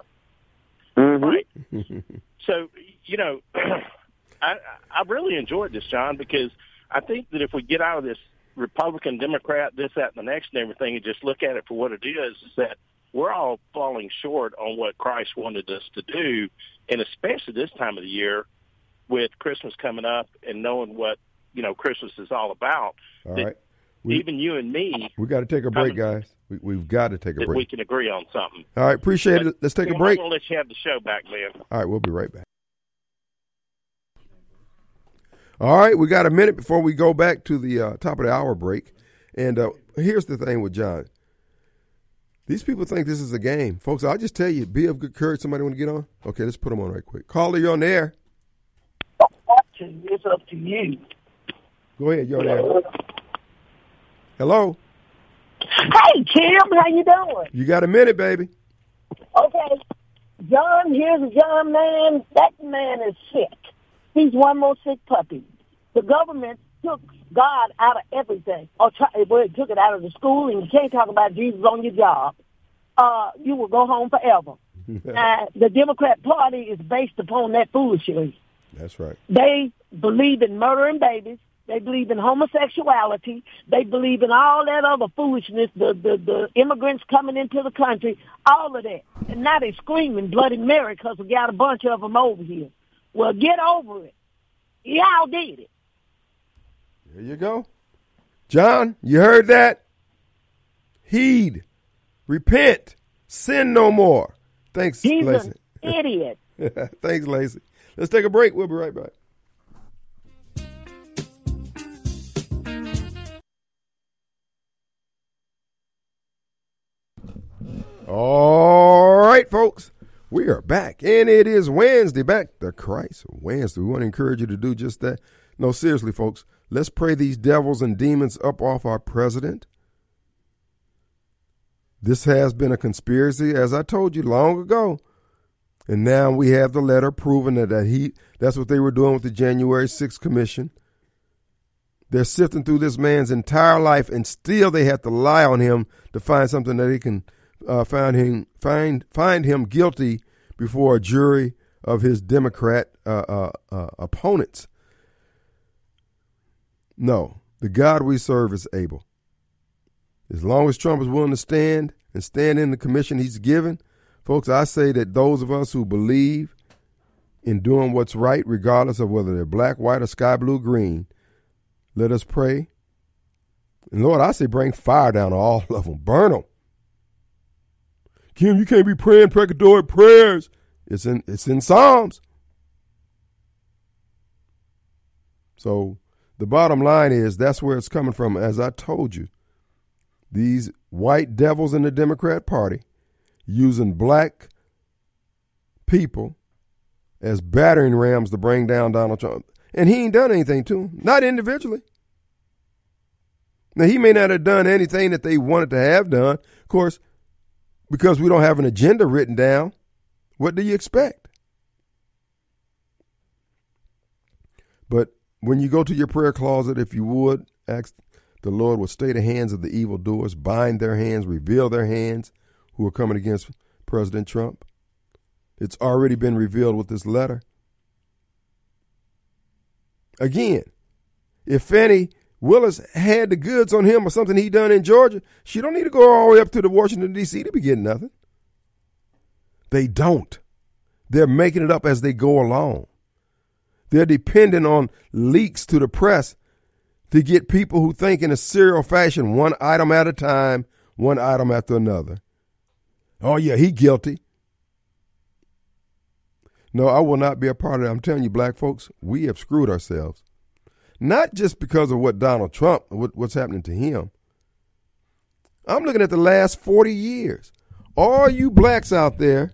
Mhm. right? so you know, I I really enjoyed this, John, because I think that if we get out of this Republican, Democrat, this, that, and the next, and everything, and just look at it for what it is, is that we're all falling short on what Christ wanted us to do, and especially this time of the year, with Christmas coming up and knowing what you know Christmas is all about. All right. We- even you and me, We got to take a break, guys. We, we've got to take a that we can agree on something. All right, appreciate it. Let's take a I'm break. to let you have the show back, man. All right, we'll be right back. All right, we got a minute before we go back to the uh, top of the hour break. And uh, here's the thing with John. These people think this is a game. Folks, I'll just tell you, be of good courage. Somebody want to get on? Okay, let's put them on right quick. Caller, you're on the air. It's up to you. Go ahead, you're on the air. Hello? Hey, Kim, how you doing? You got a minute, baby. Okay, John, here's a John man. That man is sick. He's one more sick puppy. The government took God out of everything, or try, well, it took it out of the school, and you can't talk about Jesus on your job. Uh, you will go home forever. uh, the Democrat Party is based upon that foolishness. That's right. They believe in murdering babies. They believe in homosexuality. They believe in all that other foolishness, the, the, the immigrants coming into the country, all of that. And now they're screaming Bloody Mary because we got a bunch of them over here. Well, get over it. Y'all did it. There you go. John, you heard that? Heed, repent, sin no more. Thanks, He's Lacey. an idiot. Thanks, Lacey. Let's take a break. We'll be right back. All right, folks. We are back, and it is Wednesday. Back to Christ Wednesday. We want to encourage you to do just that. No, seriously, folks. Let's pray these devils and demons up off our president. This has been a conspiracy, as I told you long ago. And now we have the letter proving that, that he that's what they were doing with the January 6th commission. They're sifting through this man's entire life and still they have to lie on him to find something that they can uh, find him find find him guilty before a jury of his Democrat uh, uh, uh opponents. No, the God we serve is able. As long as Trump is willing to stand and stand in the commission he's given, folks, I say that those of us who believe in doing what's right, regardless of whether they're black, white, or sky blue, green, let us pray. And Lord, I say bring fire down on all of them. Burn them. Kim, you can't be praying precatory prayers. It's in it's in Psalms. So the bottom line is that's where it's coming from. As I told you, these white devils in the Democrat Party using black people as battering rams to bring down Donald Trump. And he ain't done anything to them, not individually. Now, he may not have done anything that they wanted to have done. Of course, because we don't have an agenda written down, what do you expect? But when you go to your prayer closet, if you would, ask the Lord will stay the hands of the evildoers, bind their hands, reveal their hands who are coming against President Trump. It's already been revealed with this letter. Again, if Fani Willis had the goods on him or something he done in Georgia, she don't need to go all the way up to the Washington D.C. to be getting nothing. They don't. They're making it up as they go along. They're dependent on leaks to the press to get people who think in a serial fashion, one item at a time, one item after another. Oh, yeah, he guilty. No, I will not be a part of that. I'm telling you, black folks, we have screwed ourselves. Not just because of what Donald Trump, what, what's happening to him. I'm looking at the last 40 years. All you blacks out there,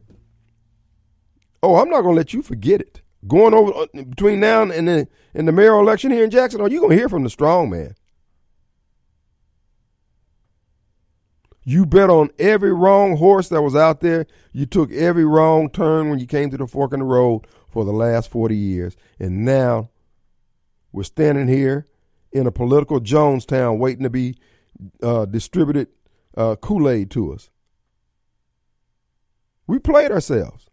oh, I'm not going to let you forget it going over uh, between now and the in the mayoral election here in Jackson, are you gonna hear from the strong man? You bet on every wrong horse that was out there. You took every wrong turn when you came to the fork in the road for the last 40 years. And now we're standing here in a political Jonestown waiting to be uh, distributed uh, Kool Aid to us. We played ourselves.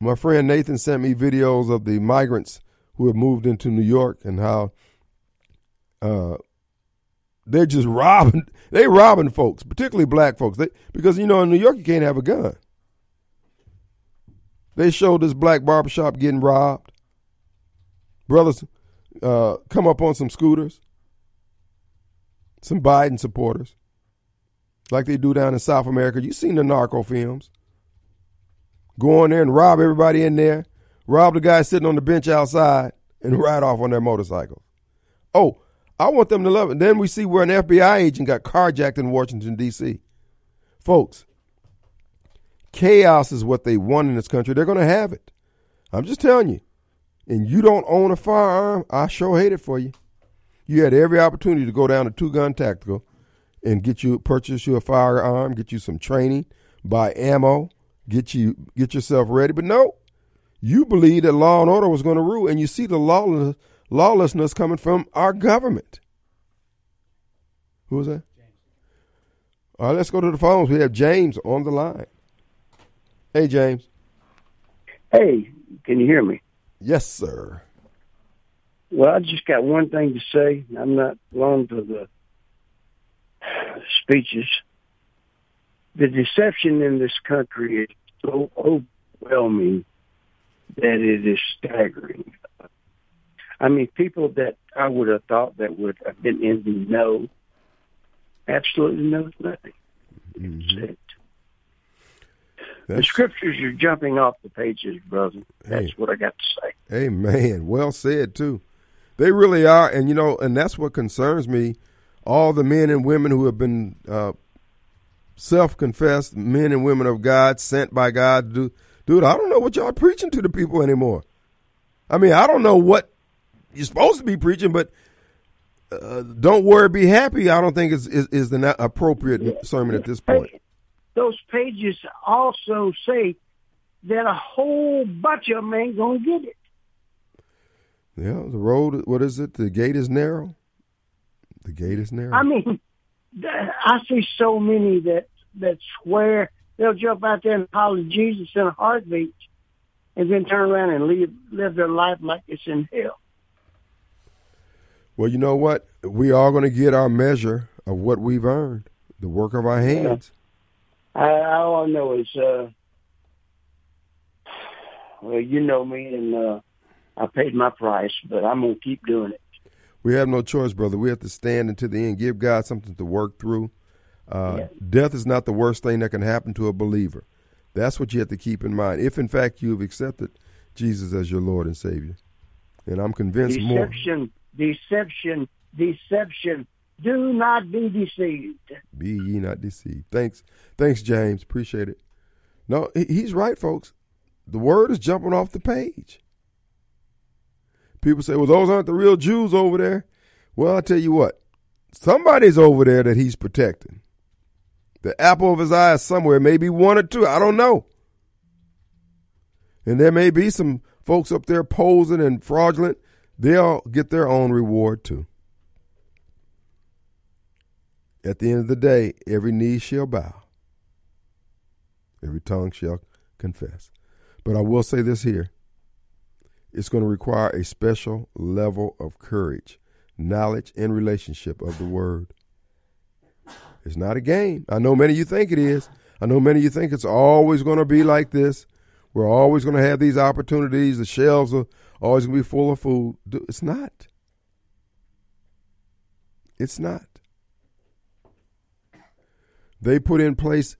My friend Nathan sent me videos of the migrants who have moved into New York and how uh, they're just robbing. They robbing folks, particularly black folks. They, because you know in New York you can't have a gun. They showed this black barbershop getting robbed. Brothers uh, come up on some scooters, some Biden supporters, like they do down in South America. You seen the narco films? go in there and rob everybody in there, rob the guy sitting on the bench outside, and ride off on their motorcycle. Oh, I want them to love it. Then we see where an FBI agent got carjacked in Washington, D.C. Folks, chaos is what they want in this country. They're going to have it. I'm just telling you. And you don't own a firearm, I sure hate it for you. You had every opportunity to go down to two gun tactical and get you purchase you a firearm, get you some training, buy ammo, get you get yourself ready. But no, you believe that law and order was going to rule, and you see the lawless, lawlessness coming from our government. Who was that? All right, let's go to the phones. We have James on the line. Hey, James. Hey, can you hear me? Yes, sir. Well, I just got one thing to say. I'm not long for the speeches. The deception in this country is so overwhelming that it is staggering. I mean, people that I would have thought that would have been in the know absolutely knows nothing. Mm-hmm. The scriptures are jumping off the pages, brother. That's Hey. what I got to say. Amen. Well said too. They really are, and you know, and that's what concerns me. All the men and women who have been uh, self-confessed men and women of God, sent by God to do. Dude, I don't know what y'all preaching to the people anymore. I mean, I don't know what you're supposed to be preaching, but uh, don't worry, be happy. I don't think is is, is the appropriate sermon at this point. Those pages also say that a whole bunch of them ain't going to get it. Yeah, the road. What is it? The gate is narrow. The gate is narrow. I mean, I see so many that that swear they'll jump out there and holler Jesus in a heartbeat, and then turn around and live live their life like it's in hell. Well, you know what? We are going to get our measure of what we've earned, the work of our hands. I, all I know is, uh, well, you know me, and uh, I paid my price, but I'm gonna keep doing it. We have no choice, brother. We have to stand until the end, give God something to work through. Uh, Death is not the worst thing that can happen to a believer. That's what you have to keep in mind. If, in fact, you've accepted Jesus as your Lord and Savior, and I'm convinced more. Deception, deception. Do not be deceived. Be ye not deceived. Thanks, thanks, James. Appreciate it. No, he's right, folks. The word is jumping off the page. People say, "Well, those aren't the real Jews over there." Well, I tell you what, somebody's over there that he's protecting. The apple of his eye is somewhere, maybe one or two. I don't know. And there may be some folks up there posing and fraudulent. They'll get their own reward too. At the end of the day, every knee shall bow, every tongue shall confess. But I will say this here it's going to require a special level of courage, knowledge, and relationship of the word. It's not a game. I know many of you think it is. I know many of you think it's always going to be like this. We're always going to have these opportunities. The shelves are always going to be full of food. It's not. It's not. They put in place,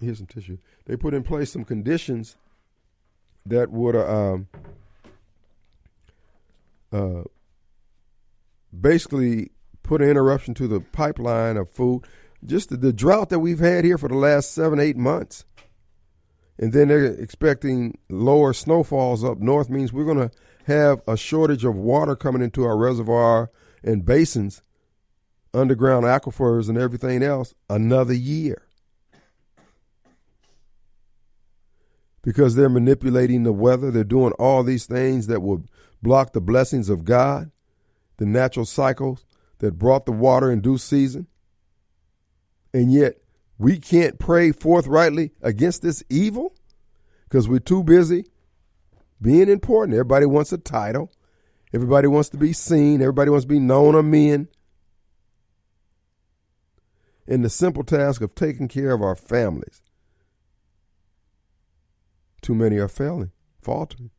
here's some tissue. They put in place some conditions that would uh, um, uh, basically put an interruption to the pipeline of food. Just the, the drought that we've had here for the last seven, eight months. And then they're expecting lower snowfalls up north means we're going to have a shortage of water coming into our reservoir and basins, underground aquifers, and everything else another year. Because they're manipulating the weather, they're doing all these things that will block the blessings of God, the natural cycles that brought the water in due season. And yet, we can't pray forthrightly against this evil because we're too busy being important. Everybody wants a title, everybody wants to be seen, everybody wants to be known of men. In the simple task of taking care of our families, too many are failing, faltering.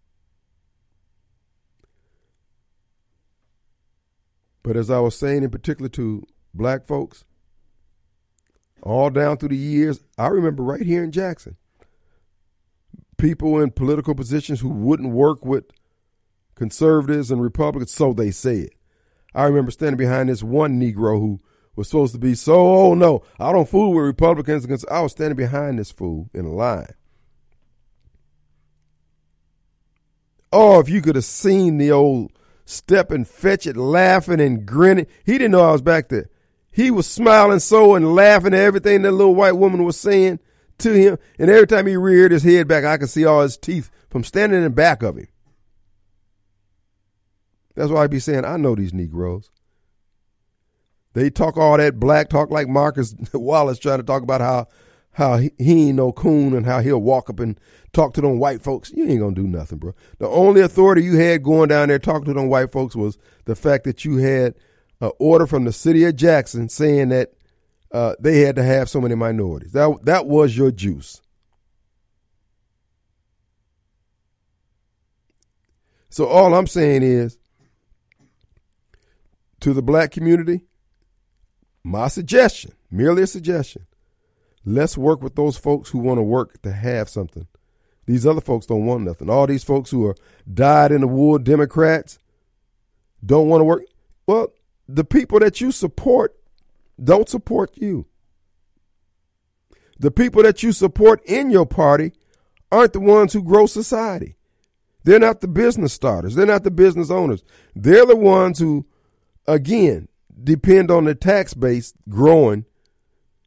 But as I was saying, in particular to black folks, all down through the years, I remember right here in Jackson, people in political positions who wouldn't work with conservatives and Republicans, so they said. I remember standing behind this one Negro who was supposed to be so, oh no, I don't fool with Republicans. cons-" I was standing behind this fool in a line. Oh, if you could have seen the old step and fetch it, laughing and grinning. He didn't know I was back there. He was smiling so and laughing at everything that little white woman was saying to him. And every time he reared his head back, I could see all his teeth from standing in back of him. That's why I be saying, I know these Negroes. They talk all that black talk like Marcus Wallace trying to talk about how how he, he ain't no coon and how he'll walk up and talk to them white folks. You ain't gonna do nothing, bro. The only authority you had going down there talking to them white folks was the fact that you had an order from the city of Jackson saying that uh, they had to have so many minorities. That that was your juice. So all I'm saying is to the black community, my suggestion, merely a suggestion, let's work with those folks who want to work to have something. These other folks don't want nothing. All these folks who are died in the wool Democrats don't want to work. Well, the people that you support don't support you. The people that you support in your party aren't the ones who grow society. They're not the business starters. They're not the business owners. They're the ones who, again, depend on the tax base growing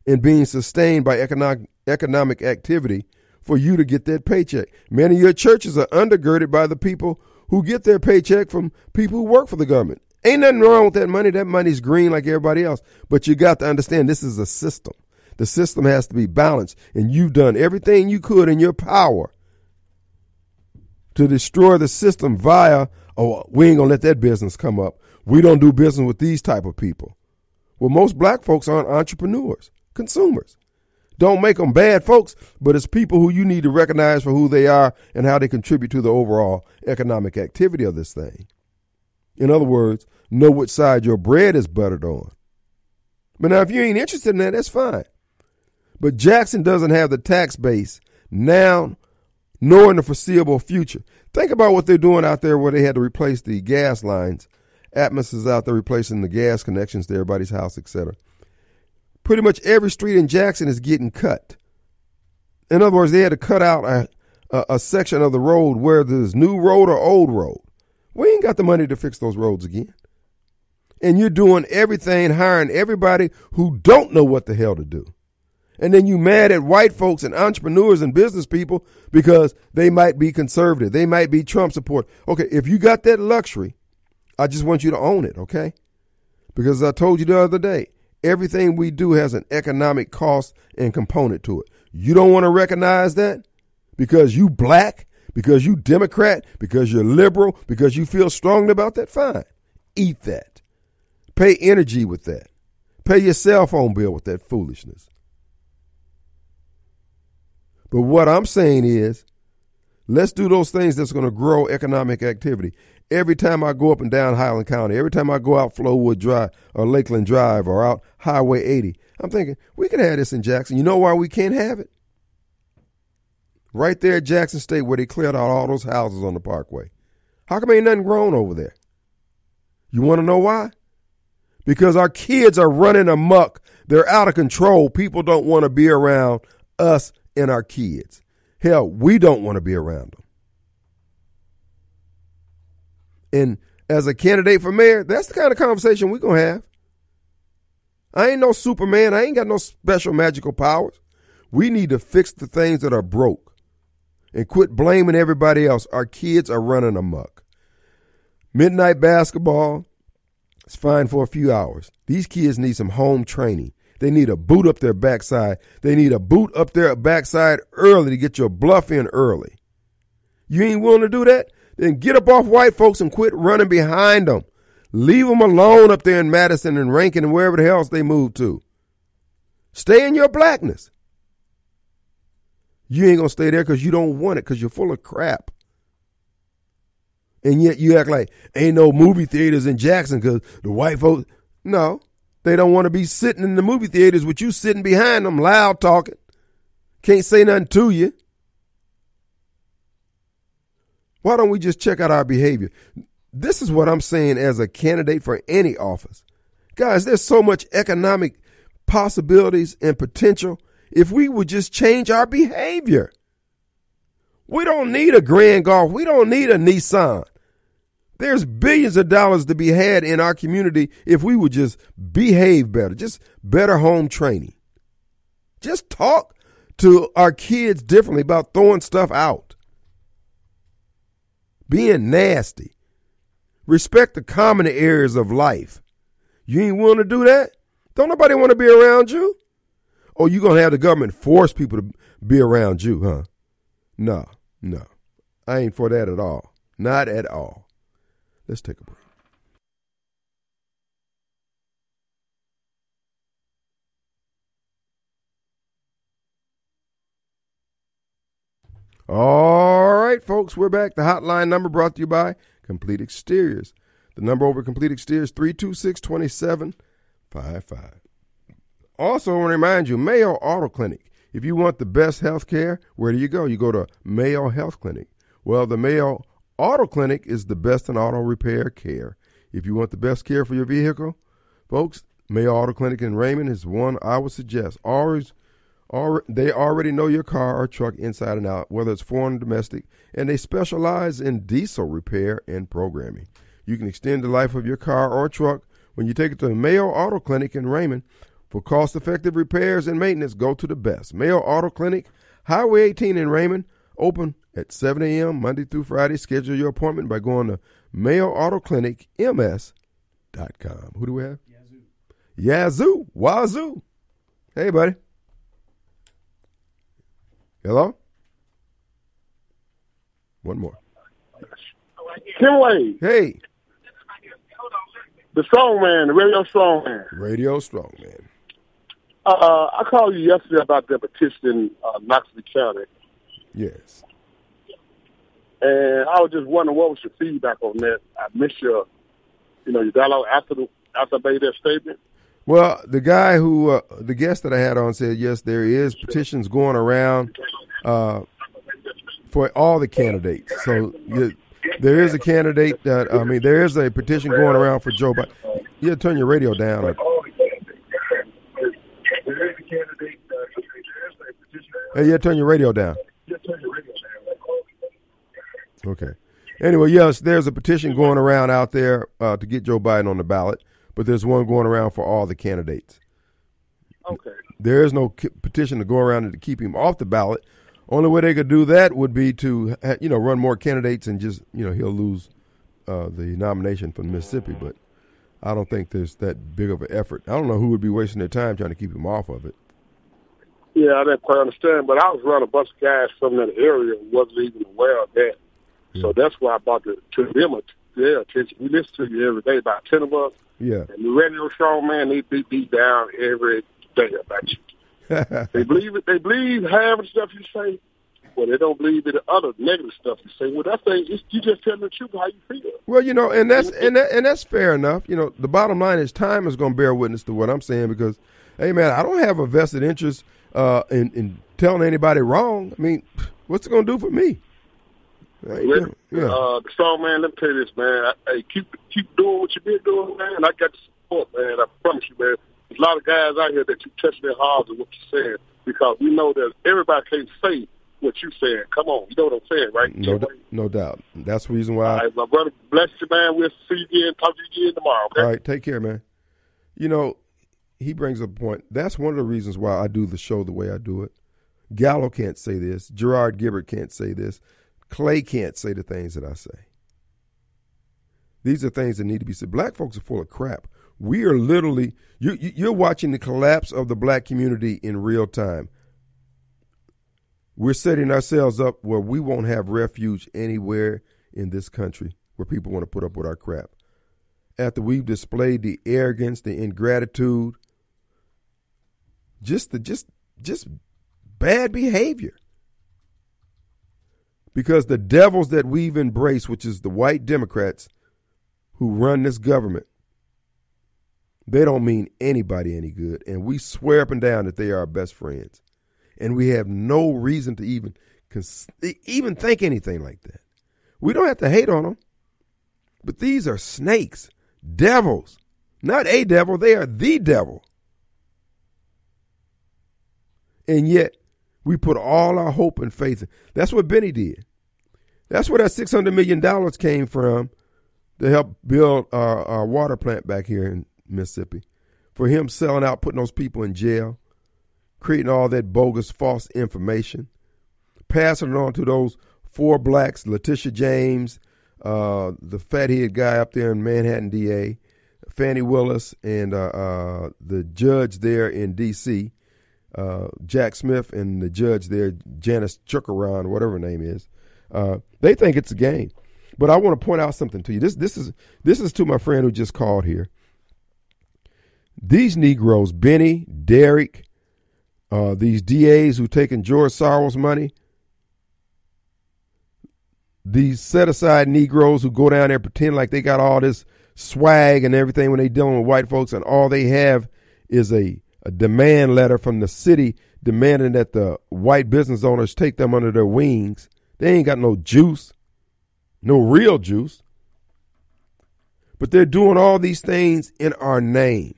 and being sustained by economic, economic activity for you to get that paycheck. Many of your churches are undergirded by the people who get their paycheck from people who work for the government. Ain't nothing wrong with that money. That money's green like everybody else. But you got to understand this is a system. The system has to be balanced. And you've done everything you could in your power to destroy the system via, oh, we ain't going to let that business come up. We don't do business with these type of people. Well, most black folks aren't entrepreneurs, consumers. Don't make them bad folks, but it's people who you need to recognize for who they are and how they contribute to the overall economic activity of this thing. In other words, know which side your bread is buttered on. But now, if you ain't interested in that, that's fine. But Jackson doesn't have the tax base now nor in the foreseeable future. Think about what they're doing out there where they had to replace the gas lines. Atmos is out there replacing the gas connections to everybody's house, etc. Pretty much every street in Jackson is getting cut. In other words, they had to cut out a, a, a section of the road where there's new road or old road. We ain't got the money to fix those roads again. And you're doing everything, hiring everybody who don't know what the hell to do. And then you mad at white folks and entrepreneurs and business people because they might be conservative. They might be Trump support. Okay, if you got that luxury, I just want you to own it, okay? Because as I told you the other day, everything we do has an economic cost and component to it. You don't want to recognize that because you black because you Democrat, because you're liberal, because you feel strongly about that, fine. Eat that. Pay energy with that. Pay your cell phone bill with that foolishness. But what I'm saying is, let's do those things that's going to grow economic activity. Every time I go up and down Highland Colony, every time I go out Flowood Drive or Lakeland Drive or out Highway 80, I'm thinking we can have this in Jackson. You know why we can't have it? Right there at Jackson State where they cleared out all those houses on the parkway. How come ain't nothing grown over there? You want to know why? Because our kids are running amuck. They're out of control. People don't want to be around us and our kids. Hell, we don't want to be around them. And as a candidate for mayor, that's the kind of conversation we're going to have. I ain't no Superman. I ain't got no special magical powers. We need to fix the things that are broke and quit blaming everybody else. Our kids are running amok. Midnight basketball is fine for a few hours. These kids need some home training. They need a boot up their backside. They need a boot up their backside early to get your bluff in early. You ain't willing to do that? Then get up off white folks and quit running behind them. Leave them alone up there in Madison and Rankin and wherever the hell else they move to. Stay in your blackness. You ain't gonna stay there because you don't want it because you're full of crap. And yet you act like ain't no movie theaters in Jackson because the white folks. No, they don't want to be sitting in the movie theaters with you sitting behind them, loud talking. Can't say nothing to you. Why don't we just check out our behavior? This is what I'm saying as a candidate for any office. Guys, there's so much economic possibilities and potential if we would just change our behavior. We don't need a Grand Gulf. We don't need a Nissan. There's billions of dollars to be had in our community if we would just behave better, just better home training. Just talk to our kids differently about throwing stuff out, being nasty. Respect the common areas of life. You ain't willing to do that? Don't nobody want to be around you? Or you gonna have the government force people to be around you, huh? No, no. I ain't for that at all. Not at all. Let's take a break. All right, folks, we're back. The hotline number brought to you by Complete Exteriors. The number over Complete Exteriors 326 2755. Also, I want to remind you, Mayo Auto Clinic. If you want the best health care, where do you go? You go to Mayo Health Clinic. Well, the Mayo Auto Clinic is the best in auto repair care. If you want the best care for your vehicle, folks, Mayo Auto Clinic in Raymond is one I would suggest. Always they already know your car or truck inside and out, whether it's foreign or domestic, and they specialize in diesel repair and programming. You can extend the life of your car or truck when you take it to Mayo Auto Clinic in Raymond. For cost effective repairs and maintenance, go to the best. Mayo Auto Clinic, Highway 18 in Raymond, open at 7 a.m. Monday through Friday. Schedule your appointment by going to Mayo Auto Clinic MS.com. Who do we have? Yazoo. Yazoo. Wazoo. Hey, buddy. Hello? One more. Kim Wade. Hey. The strong man, the radio strong man. Radio strong man. Uh, I called you yesterday about the petition in uh, Knoxville County. Yes. And I was just wondering what was your feedback on that. I missed your, you know, your dialogue after the after I made that statement. Well, the guy who, uh, the guest that I had on said, yes, there is petitions going around uh, for all the candidates. So you, there is a candidate that, I mean, there is a petition going around for Joe Biden. You turn your radio down. Hey, you turn your radio down. Okay. Anyway, yes, there's a petition going around out there uh, to get Joe Biden on the ballot but there's one going around for all the candidates. Okay. There is no petition to go around to keep him off the ballot. Only way they could do that would be to you know run more candidates and just you know he'll lose uh, the nomination from Mississippi. But I don't think there's that big of an effort. I don't know who would be wasting their time trying to keep him off of it. Yeah, I didn't quite understand, but I was around a bunch of guys from that area who wasn't even aware of that. Yeah. So that's why I brought the to them their attention. We listen to you every day, about ten of us. Yeah. And the radio show, man, they beat me down every day about you. they believe it. They believe half the stuff you say. Well, they don't believe in the other negative stuff you say. Well, that's thing. You just tell the truth how you feel. Well, you know, and that's and that, and that's fair enough. You know, the bottom line is time is going to bear witness to what I'm saying because, hey, man, I don't have a vested interest uh, in in telling anybody wrong. I mean, what's it going to do for me? Well, yeah. uh, the strong man, let me tell you this, man. Hey, keep keep doing what you've been doing, man. I got the support, man. I promise you, man. There's a lot of guys out here that you touch their hearts with what you're saying because we know that everybody can't say what you're saying. Come on, you know what I'm saying, right? No, d- no doubt. That's the reason why. All right, my brother, bless you, man. We'll see you again. Talk to you again tomorrow. Okay? All right, take care, man. You know, he brings up a point. That's one of the reasons why I do the show the way I do it. Gallo can't say this. Gerard Gibert can't say this. Clay can't say the things that I say. These are things that need to be said. Black folks are full of crap. We are literally, you, you're watching the collapse of the black community in real time. We're setting ourselves up where we won't have refuge anywhere in this country where people want to put up with our crap. After we've displayed the arrogance, the ingratitude, just the just just bad behavior because the devils that we've embraced, which is the white Democrats who run this government, they don't mean anybody any good. And we swear up and down that they are our best friends. And we have no reason to even even think anything like that. We don't have to hate on them. But these are snakes, devils. Not a devil, they are the devil. And yet, we put all our hope and faith in. That's what Bennie did. That's where that $600 million came from to help build our, our water plant back here in Mississippi. For him selling out, putting those people in jail, creating all that bogus, false information, passing it on to those four blacks, Letitia James, uh, the fathead guy up there in Manhattan, DA, Fani Willis, and uh, uh, the judge there in D.C., uh, Jack Smith, and the judge there, Janice Chukaran, whatever her name is. Uh, they think it's a game. But I want to point out something to you. This this is this is to my friend who just called here. These Negroes, Bennie, Derrick, uh, these DAs who taking George Soros money, these set aside Negroes who go down there pretend like they got all this swag and everything when they dealing with white folks, and all they have is a, a demand letter from the city demanding that the white business owners take them under their wings. They ain't got no juice, no real juice. But they're doing all these things in our name,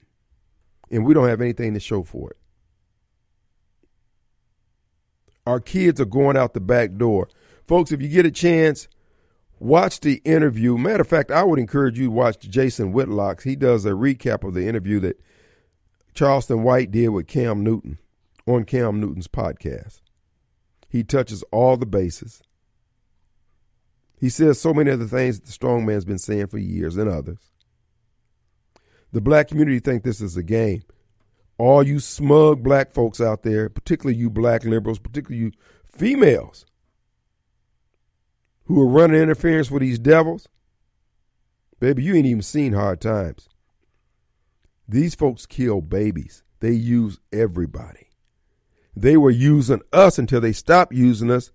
and we don't have anything to show for it. Our kids are going out the back door. Folks, if you get a chance, watch the interview. Matter of fact, I would encourage you to watch Jason Whitlock's. He does a recap of the interview that Charleston White did with Cam Newton on Cam Newton's podcast. He touches all the bases. He says so many of the things that the strong man's been saying for years and others. The black community think this is a game all you smug black folks out there, particularly you black liberals, particularly you females who are running interference with these devils, baby, you ain't even seen hard times. These folks kill babies. They use everybody. They were using us until they stopped using us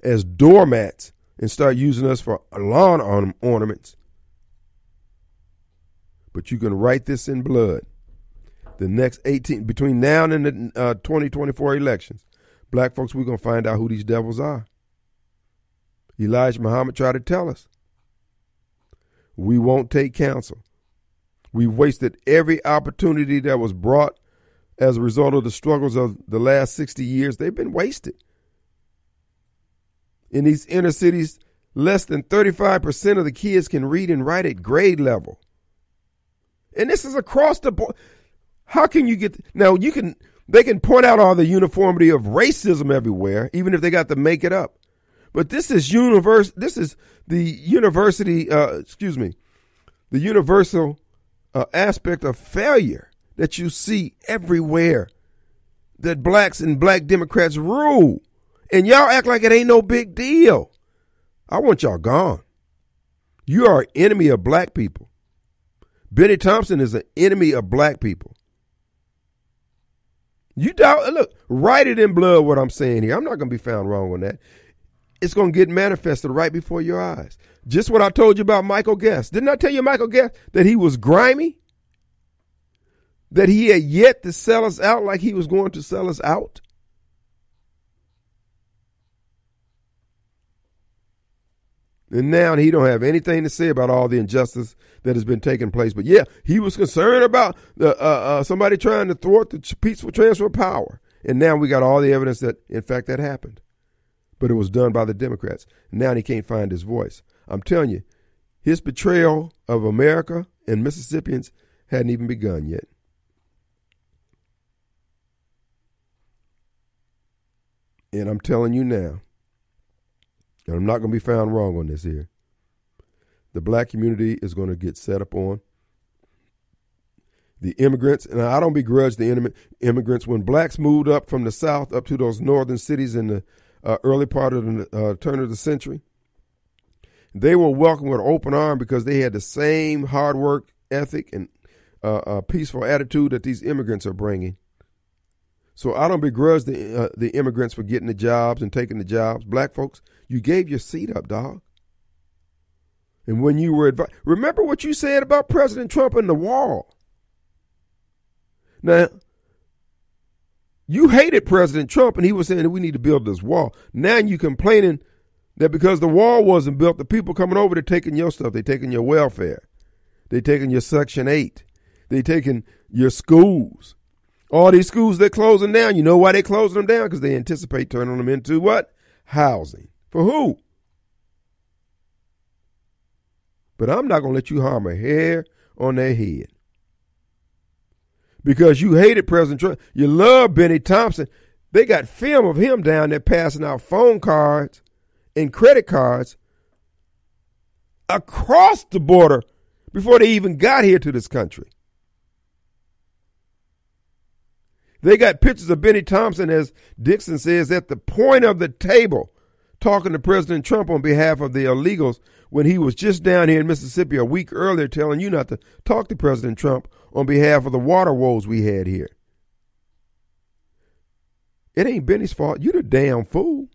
as doormats and start using us for lawn ornaments. But you can write this in blood the next 18 between now and the uh, 2024 elections black folks we're going to find out who these devils are elijah muhammad tried to tell us we won't take counsel we wasted every opportunity that was brought as a result of the struggles of the last 60 years they've been wasted in these inner cities less than 35% of the kids can read and write at grade level and this is across the board how can you get now? You can they can point out all the uniformity of racism everywhere, even if they got to make it up. But this is universe. This is the university. Uh, excuse me, the universal uh, aspect of failure that you see everywhere. That blacks and black Democrats rule, and y'all act like it ain't no big deal. I want y'all gone. You are an enemy of black people. Bennie Thompson is an enemy of black people. You doubt, look, write it in blood what I'm saying here. I'm not going to be found wrong on that. It's going to get manifested right before your eyes. Just what I told you about Michael Guest. Didn't I tell you, Michael Guest, that he was grimy? That he had yet to sell us out like he was going to sell us out? And now he don't have anything to say about all the injustice that has been taking place. But yeah, he was concerned about the, uh, uh, somebody trying to thwart the peaceful transfer of power. And now we got all the evidence that, in fact, that happened. But it was done by the Democrats. Now he can't find his voice. I'm telling you, his betrayal of America and Mississippians hadn't even begun yet. And I'm telling you now, and I'm not going to be found wrong on this here. The black community is going to get set up on. The immigrants, and I don't begrudge the immigrants. When blacks moved up from the south up to those northern cities in the uh, early part of the uh, turn of the century, they were welcomed with open arm because they had the same hard work ethic and uh, uh peaceful attitude that these immigrants are bringing. So I don't begrudge the uh, the immigrants for getting the jobs and taking the jobs. Black folks, you gave your seat up, dog. And when you were advised, remember what you said about President Trump and the wall. Now, you hated President Trump, and he was saying that we need to build this wall. Now you complaining that because the wall wasn't built, the people coming over, they're taking your stuff. They're taking your welfare. They're taking your Section 8. They're taking your schools. All these schools they're closing down. You know why they're closing them down? Because they anticipate turning them into what? Housing. For who? but I'm not going to let you harm a hair on their head. Because you hated President Trump. You love Bennie Thompson. They got film of him down there passing out phone cards and credit cards across the border before they even got here to this country. They got pictures of Bennie Thompson, as Dixon says, at the point of the table talking to President Trump on behalf of the illegals when he was just down here in Mississippi a week earlier telling you not to talk to President Trump on behalf of the water woes we had here. It ain't Bennie's fault. You the damn fool.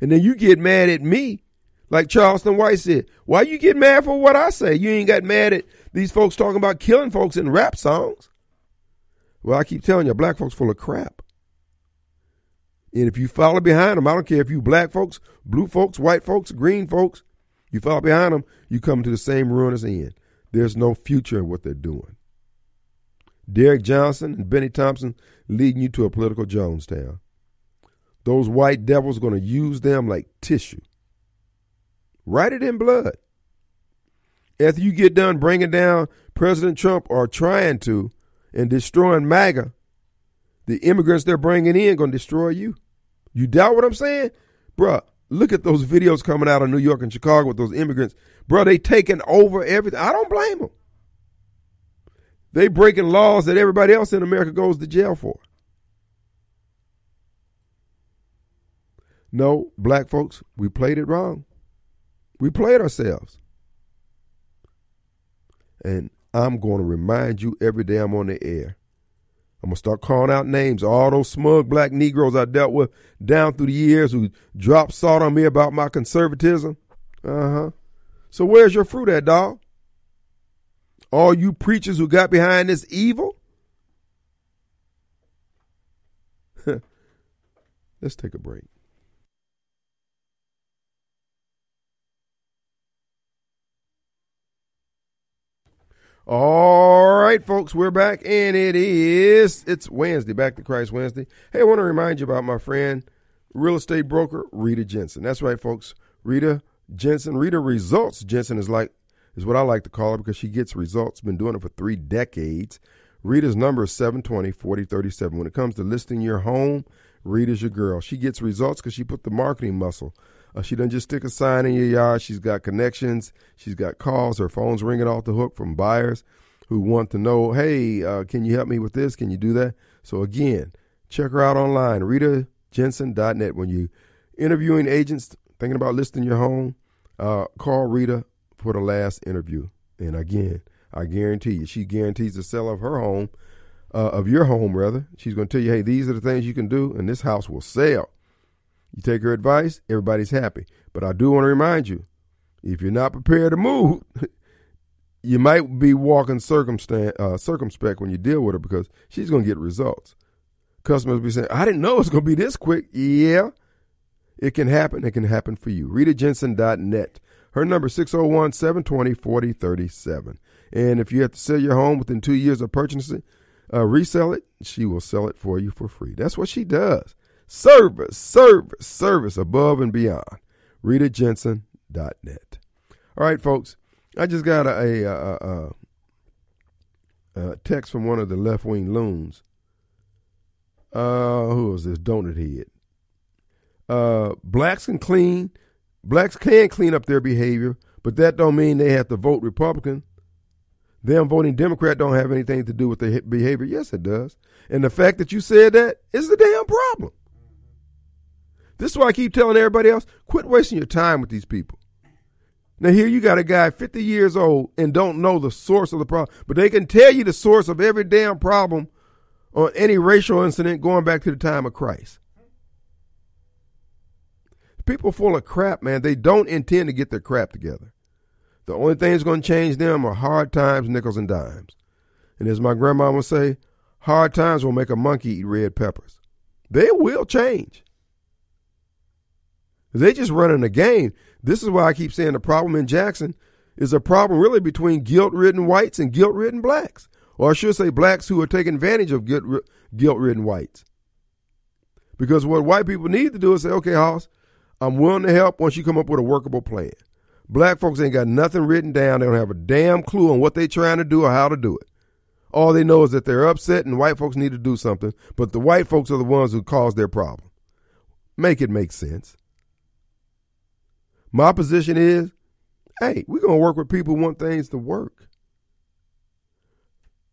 And then you get mad at me, like Charleston White said. Why you get mad for what I say? You ain't got mad at these folks talking about killing folks in rap songs. Well, I keep telling you, black folks full of crap. And if you follow behind them, I don't care if you black folks, blue folks, white folks, green folks, you follow behind them, you come to the same ruinous end. There's no future in what they're doing. Derrick Johnson and Bennie Thompson leading you to a political Jonestown. Those white devils are going to use them like tissue. Write it in blood. After you get done bringing down President Trump or trying to, and destroying MAGA, the immigrants they're bringing in going to destroy you. You doubt what I'm saying? Bruh, look at those videos coming out of New York and Chicago with those immigrants. Bro, they taking over everything. I don't blame them. They breaking laws that everybody else in America goes to jail for. No, black folks, we played it wrong. We played ourselves. And I'm going to remind you every day I'm on the air. I'm to start calling out names. All those smug black Negroes I dealt with down through the years who dropped salt on me about my conservatism. Uh huh. So where's your fruit at, dog? All you preachers who got behind this evil? Let's take a break. All right, folks, we're back, and it is it's Wednesday, Back to Christ Wednesday. Hey, I want to remind you about my friend, real estate broker Rita Jensen. That's right, folks. Rita Jensen, Rita Results Jensen is like is what I like to call her because she gets results. Been doing it for three decades. Rita's number is 720-4037. When it comes to listing your home, Rita's your girl. She gets results because she put the marketing muscle uh, she doesn't just stick a sign in your yard. She's got connections. She's got calls. Her phone's ringing off the hook from buyers who want to know, hey, uh, can you help me with this? Can you do that? So again, check her out online, ritajensen.net. When you interviewing agents thinking about listing your home, uh, call Rita for the last interview. And again, I guarantee you, she guarantees the sale of her home, uh, of your home rather. She's going to tell you, hey, these are the things you can do, and this house will sell. You take her advice, everybody's happy. But I do want to remind you if you're not prepared to move, you might be walking uh, circumspect when you deal with her because she's going to get results. Customers be saying, I didn't know it was going to be this quick. Yeah, it can happen. It can happen for you. RitaJensen.net. Her number 601 720 4037. And if you have to sell your home within two years of purchasing uh, resell it, she will sell it for you for free. That's what she does. Service, service, service above and beyond. RitaJensen.net. All right, folks. I just got a, a, a, a text from one of the left wing loons. Uh, who is this? Donut head. Uh, blacks can clean. Blacks can clean up their behavior, but that don't mean they have to vote Republican. Them voting Democrat don't have anything to do with their behavior. Yes, it does. And the fact that you said that is the damn problem. This is why I keep telling everybody else quit wasting your time with these people. Now, here you got a guy 50 years old and don't know the source of the problem, but they can tell you the source of every damn problem on any racial incident going back to the time of Christ. People full of crap, man. They don't intend to get their crap together. The only thing that's going to change them are hard times, nickels, and dimes. And as my grandma would say, hard times will make a monkey eat red peppers. They will change. They just running a game. This is why I keep saying the problem in Jackson is a problem really between guilt-ridden whites and guilt-ridden blacks, or I should say blacks who are taking advantage of guilt-ridden whites. Because what white people need to do is say, okay, Hoss, I'm willing to help once you come up with a workable plan. Black folks ain't got nothing written down. They don't have a damn clue on what they're trying to do or how to do it. All they know is that they're upset and white folks need to do something, but the white folks are the ones who cause their problem. Make it make sense. My position is, hey, we're going to work with people who want things to work.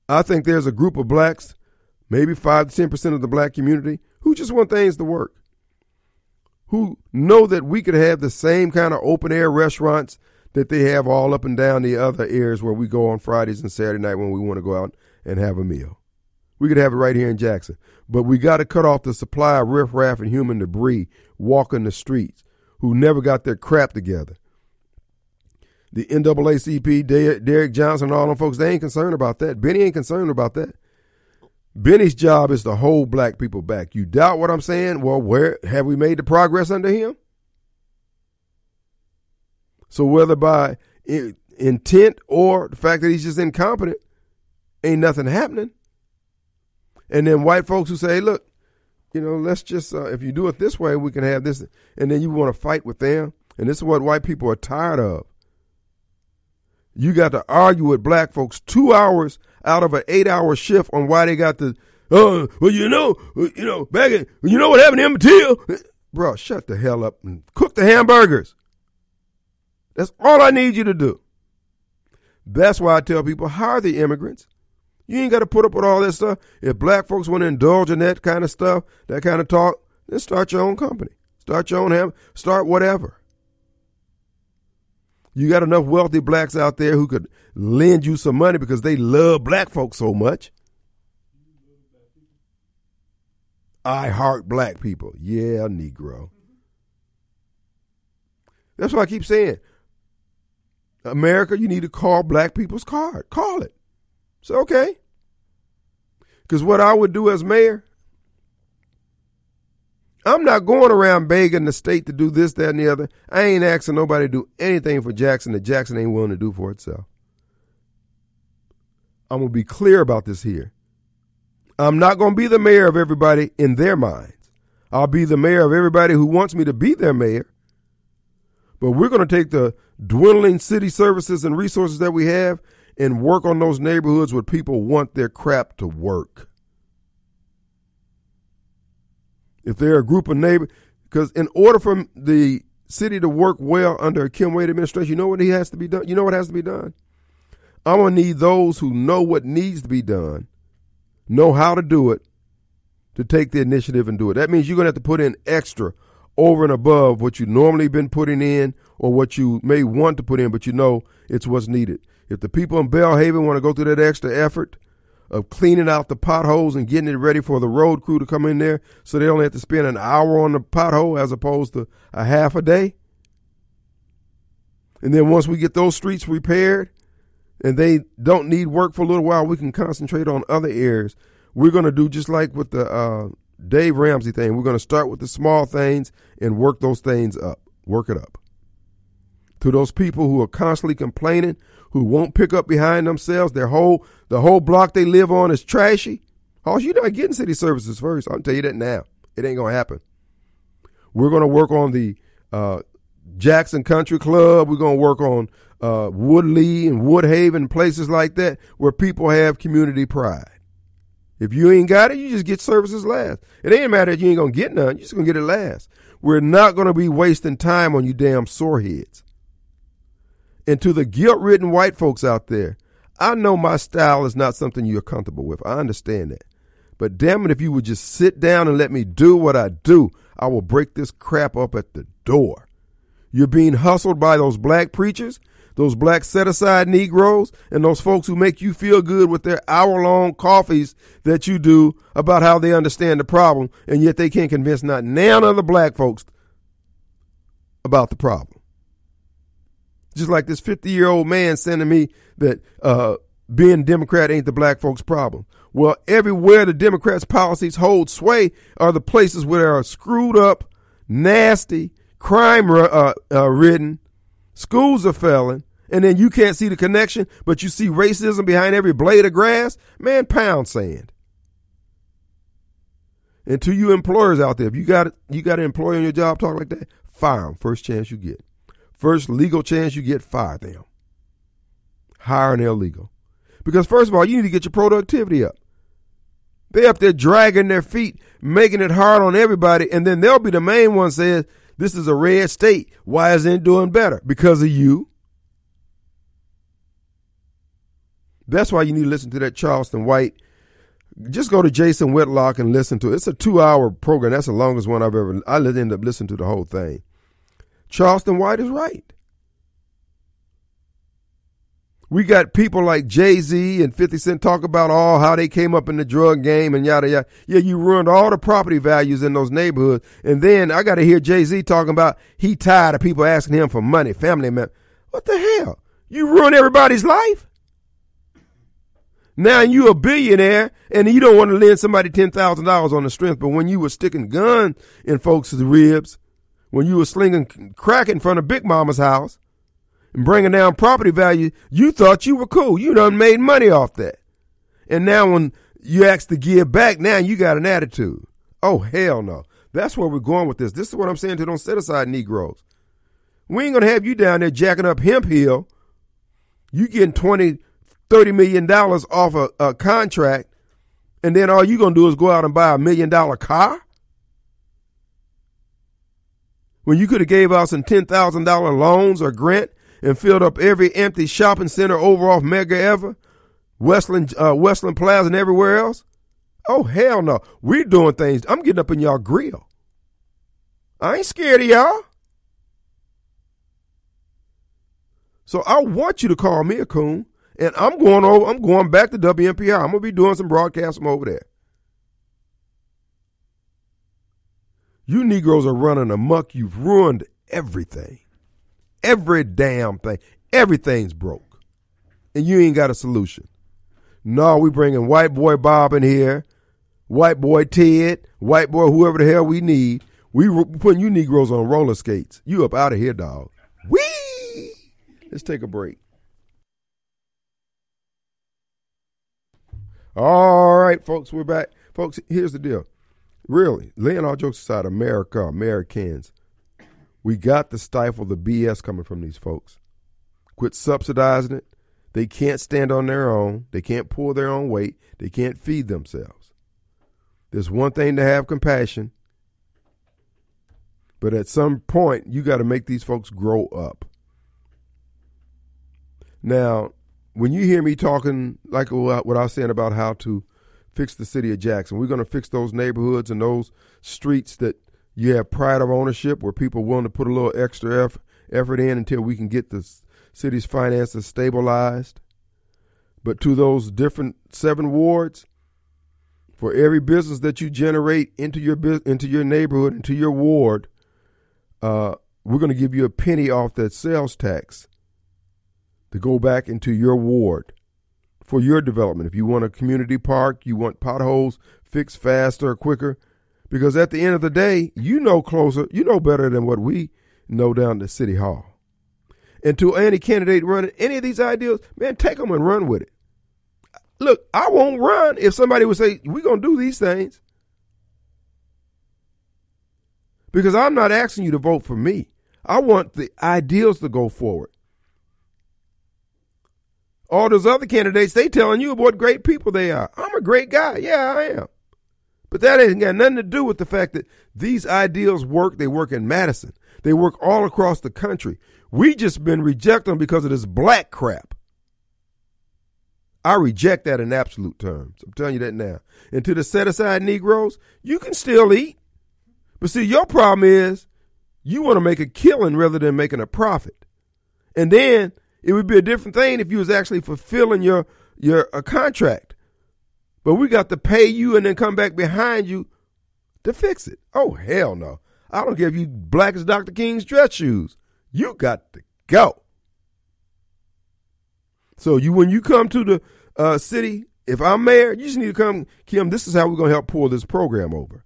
I think there's a group of blacks, maybe 5 to 10% of the black community, who just want things to work. Who know that we could have the same kind of open air restaurants that they have all up and down the other areas where we go on Fridays and Saturday night when we want to go out and have a meal. We could have it right here in Jackson. But we got to cut off the supply of riffraff and human debris walking the streets who never got their crap together. The NAACP, Derrick Johnson, and all them folks, they ain't concerned about that. Bennie ain't concerned about that. Bennie's job is to hold black people back. You doubt what I'm saying? Well, where have we made the progress under him? So whether by intent or the fact that he's just incompetent, ain't nothing happening. And then white folks who say, look, you know, let's just, uh, if you do it this way, we can have this. And then you want to fight with them. And this is what white people are tired of. You got to argue with black folks two hours out of an eight hour shift on why they got the, oh, well, you know, you know, back in, you know what happened to Emmett Till? Bro, shut the hell up and cook the hamburgers. That's all I need you to do. That's why I tell people hire the immigrants. You ain't got to put up with all that stuff. If black folks want to indulge in that kind of stuff, that kind of talk, then start your own company. Start your own ham. Start whatever. You got enough wealthy blacks out there who could lend you some money because they love black folks so much. I heart black people. Yeah, Negro. That's what I keep saying. America, you need to call black people's card. Call it. So, okay. Because what I would do as mayor, I'm not going around begging the state to do this, that, and the other. I ain't asking nobody to do anything for Jackson that Jackson ain't willing to do for itself. I'm going to be clear about this here. I'm not going to be the mayor of everybody in their minds. I'll be the mayor of everybody who wants me to be their mayor. But we're going to take the dwindling city services and resources that we have and work on those neighborhoods where people want their crap to work. If they're a group of neighbors, because in order for the city to work well under a Kim Wade administration, you know what he has to be done? You know what has to be done? I'm gonna need those who know what needs to be done, know how to do it, to take the initiative and do it. That means you're gonna have to put in extra over and above what you normally been putting in or what you may want to put in, but you know it's what's needed. If the people in Belhaven want to go through that extra effort of cleaning out the potholes and getting it ready for the road crew to come in there so they only have to spend an hour on the pothole as opposed to a half a day. And then once we get those streets repaired and they don't need work for a little while, we can concentrate on other areas. We're going to do just like with the uh, Dave Ramsey thing. We're going to start with the small things and work those things up, work it up. To those people who are constantly complaining, who won't pick up behind themselves. Their whole the whole block they live on is trashy. Hoss, you're not getting city services first. I'll tell you that now. It ain't gonna happen. We're gonna work on the uh, Jackson Country Club. We're gonna work on uh, Woodley and Woodhaven, places like that where people have community pride. If you ain't got it, you just get services last. It ain't matter if you ain't gonna get none. You're just gonna get it last. We're not gonna be wasting time on you damn soreheads. And to the guilt ridden white folks out there, I know my style is not something you're comfortable with. I understand that. But damn it, if you would just sit down and let me do what I do, I will break this crap up at the door. You're being hustled by those black preachers, those black set aside Negroes, and those folks who make you feel good with their hour long coffees that you do about how they understand the problem, and yet they can't convince not none of the black folks about the problem. Just like this 50 year old man sending me that uh, being Democrat ain't the black folks' problem. Well, everywhere the Democrats' policies hold sway are the places where they are screwed up, nasty, crime uh, uh, ridden, schools are failing, and then you can't see the connection, but you see racism behind every blade of grass. Man, pound sand. And to you employers out there, if you got you got an employee on your job talk like that, fire them first chance you get. First legal chance you get, fire them. Hire an illegal. Because first of all, you need to get your productivity up. They up there dragging their feet, making it hard on everybody, and then they'll be the main one says, this is a red state. Why isn't it doing better? Because of you. That's why you need to listen to that Charleston White. Just go to Jason Whitlock and listen to it. It's a two hour program. That's the longest one I've ever I end up listening to the whole thing. Charleston White is right. We got people like Jay Z and 50 Cent talk about all how they came up in the drug game and yada yada. Yeah, you ruined all the property values in those neighborhoods. And then I got to hear Jay Z talking about he tired of people asking him for money, family man. What the hell? You ruin everybody's life? Now you a billionaire and you don't want to lend somebody ten thousand dollars on the strength, but when you were sticking guns in folks' ribs, when you were slinging crack in front of Big Mama's house and bringing down property value, you thought you were cool. You done made money off that. And now when you ask to give back, now you got an attitude. Oh hell no. That's where we're going with this. This is what I'm saying to those set aside Negroes. We ain't gonna have you down there jacking up Hemp Hill. You getting 20 $30 million off a, a contract, and then all you're going to do is go out and buy a million dollar car? When you could have gave out some $10,000 loans or grant and filled up every empty shopping center over off Mega ever, Westland, uh, Westland Plaza and everywhere else? Oh, hell no. We're doing things. I'm getting up in y'all grill. I ain't scared of y'all. So I want you to call me a coon. And I'm going over, I'm going back to WMPR. I'm gonna be doing some broadcasts from over there. You Negroes are running amok. You've ruined everything. Every damn thing. Everything's broke. And you ain't got a solution. No, we bringing white boy Bob in here, white boy Ted, white boy whoever the hell we need. We putting you Negroes on roller skates. You up out of here, dog. Wee! Let's take a break. All right, folks, we're back. Folks, here's the deal. Really, laying all jokes aside, America, Americans, we got to stifle the BS coming from these folks. Quit subsidizing it. They can't stand on their own. They can't pull their own weight. They can't feed themselves. There's one thing to have compassion, but at some point, you got to make these folks grow up. Now, when you hear me talking like what I was saying about how to fix the city of Jackson, we're going to fix those neighborhoods and those streets that you have pride of ownership, where people willing to put a little extra effort in until we can get the city's finances stabilized. But to those different seven wards, for every business that you generate into your into your neighborhood, into your ward, uh, we're going to give you a penny off that sales tax to go back into your ward for your development. If you want a community park, you want potholes fixed faster quicker, because at the end of the day, you know closer, you know better than what we know down the city hall. And to any candidate running any of these ideas, man, take them and run with it. Look, I won't run if somebody would say, we're going to do these things. Because I'm not asking you to vote for me. I want the ideals to go forward. All those other candidates, they telling you what great people they are. I'm a great guy. Yeah, I am. But that ain't got nothing to do with the fact that these ideals work. They work in Madison. They work all across the country. We just been rejecting them because of this black crap. I reject that in absolute terms. I'm telling you that now. And to the set aside Negroes, you can still eat. But see, your problem is you want to make a killing rather than making a profit. And then it would be a different thing if you was actually fulfilling your your a contract. But we got to pay you and then come back behind you to fix it. Oh hell no! I don't if you black as Dr. King's dress shoes. You got to go. So you when you come to the uh, city, if I'm mayor, you just need to come, Kim. This is how we're gonna help pull this program over.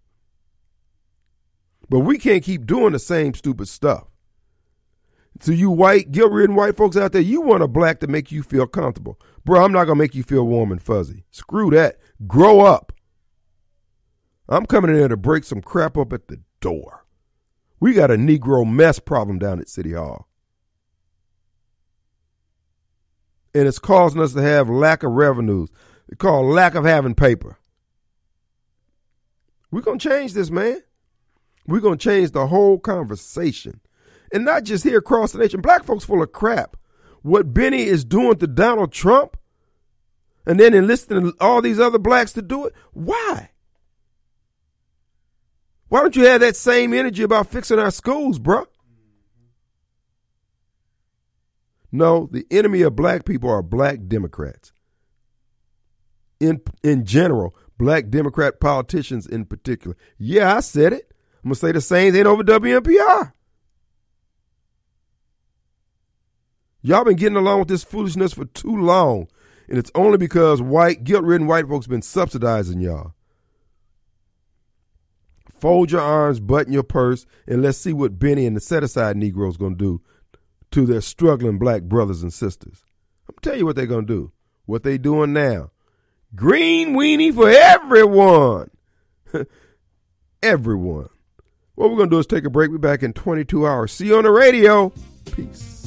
But we can't keep doing the same stupid stuff to you white, guilt-ridden white folks out there, you want a black to make you feel comfortable. Bro, I'm not going to make you feel warm and fuzzy. Screw that. Grow up. I'm coming in here to break some crap up at the door. We got a Negro mess problem down at City Hall. and it's causing us to have lack of revenues. It's called lack of having paper. We're going to change this, man. We're going to change the whole conversation. And not just here across the nation. Black folks full of crap. What Bennie is doing to Donald Trump and then enlisting all these other blacks to do it. Why? Why don't you have that same energy about fixing our schools, bruh? No, the enemy of black people are black Democrats. In in general, black Democrat politicians in particular. Yeah, I said it. I'm gonna say the same thing over WMPR. Y'all been getting along with this foolishness for too long, and it's only because white, guilt-ridden white folks been subsidizing y'all. Fold your arms, button your purse, and let's see what Bennie and the set-aside Negroes gonna do to their struggling black brothers and sisters. I'm tell you what they're gonna do. What they doing now. Green weenie for everyone. everyone. What we're gonna do is take a break. We're back in 22 hours. See you on the radio. Peace.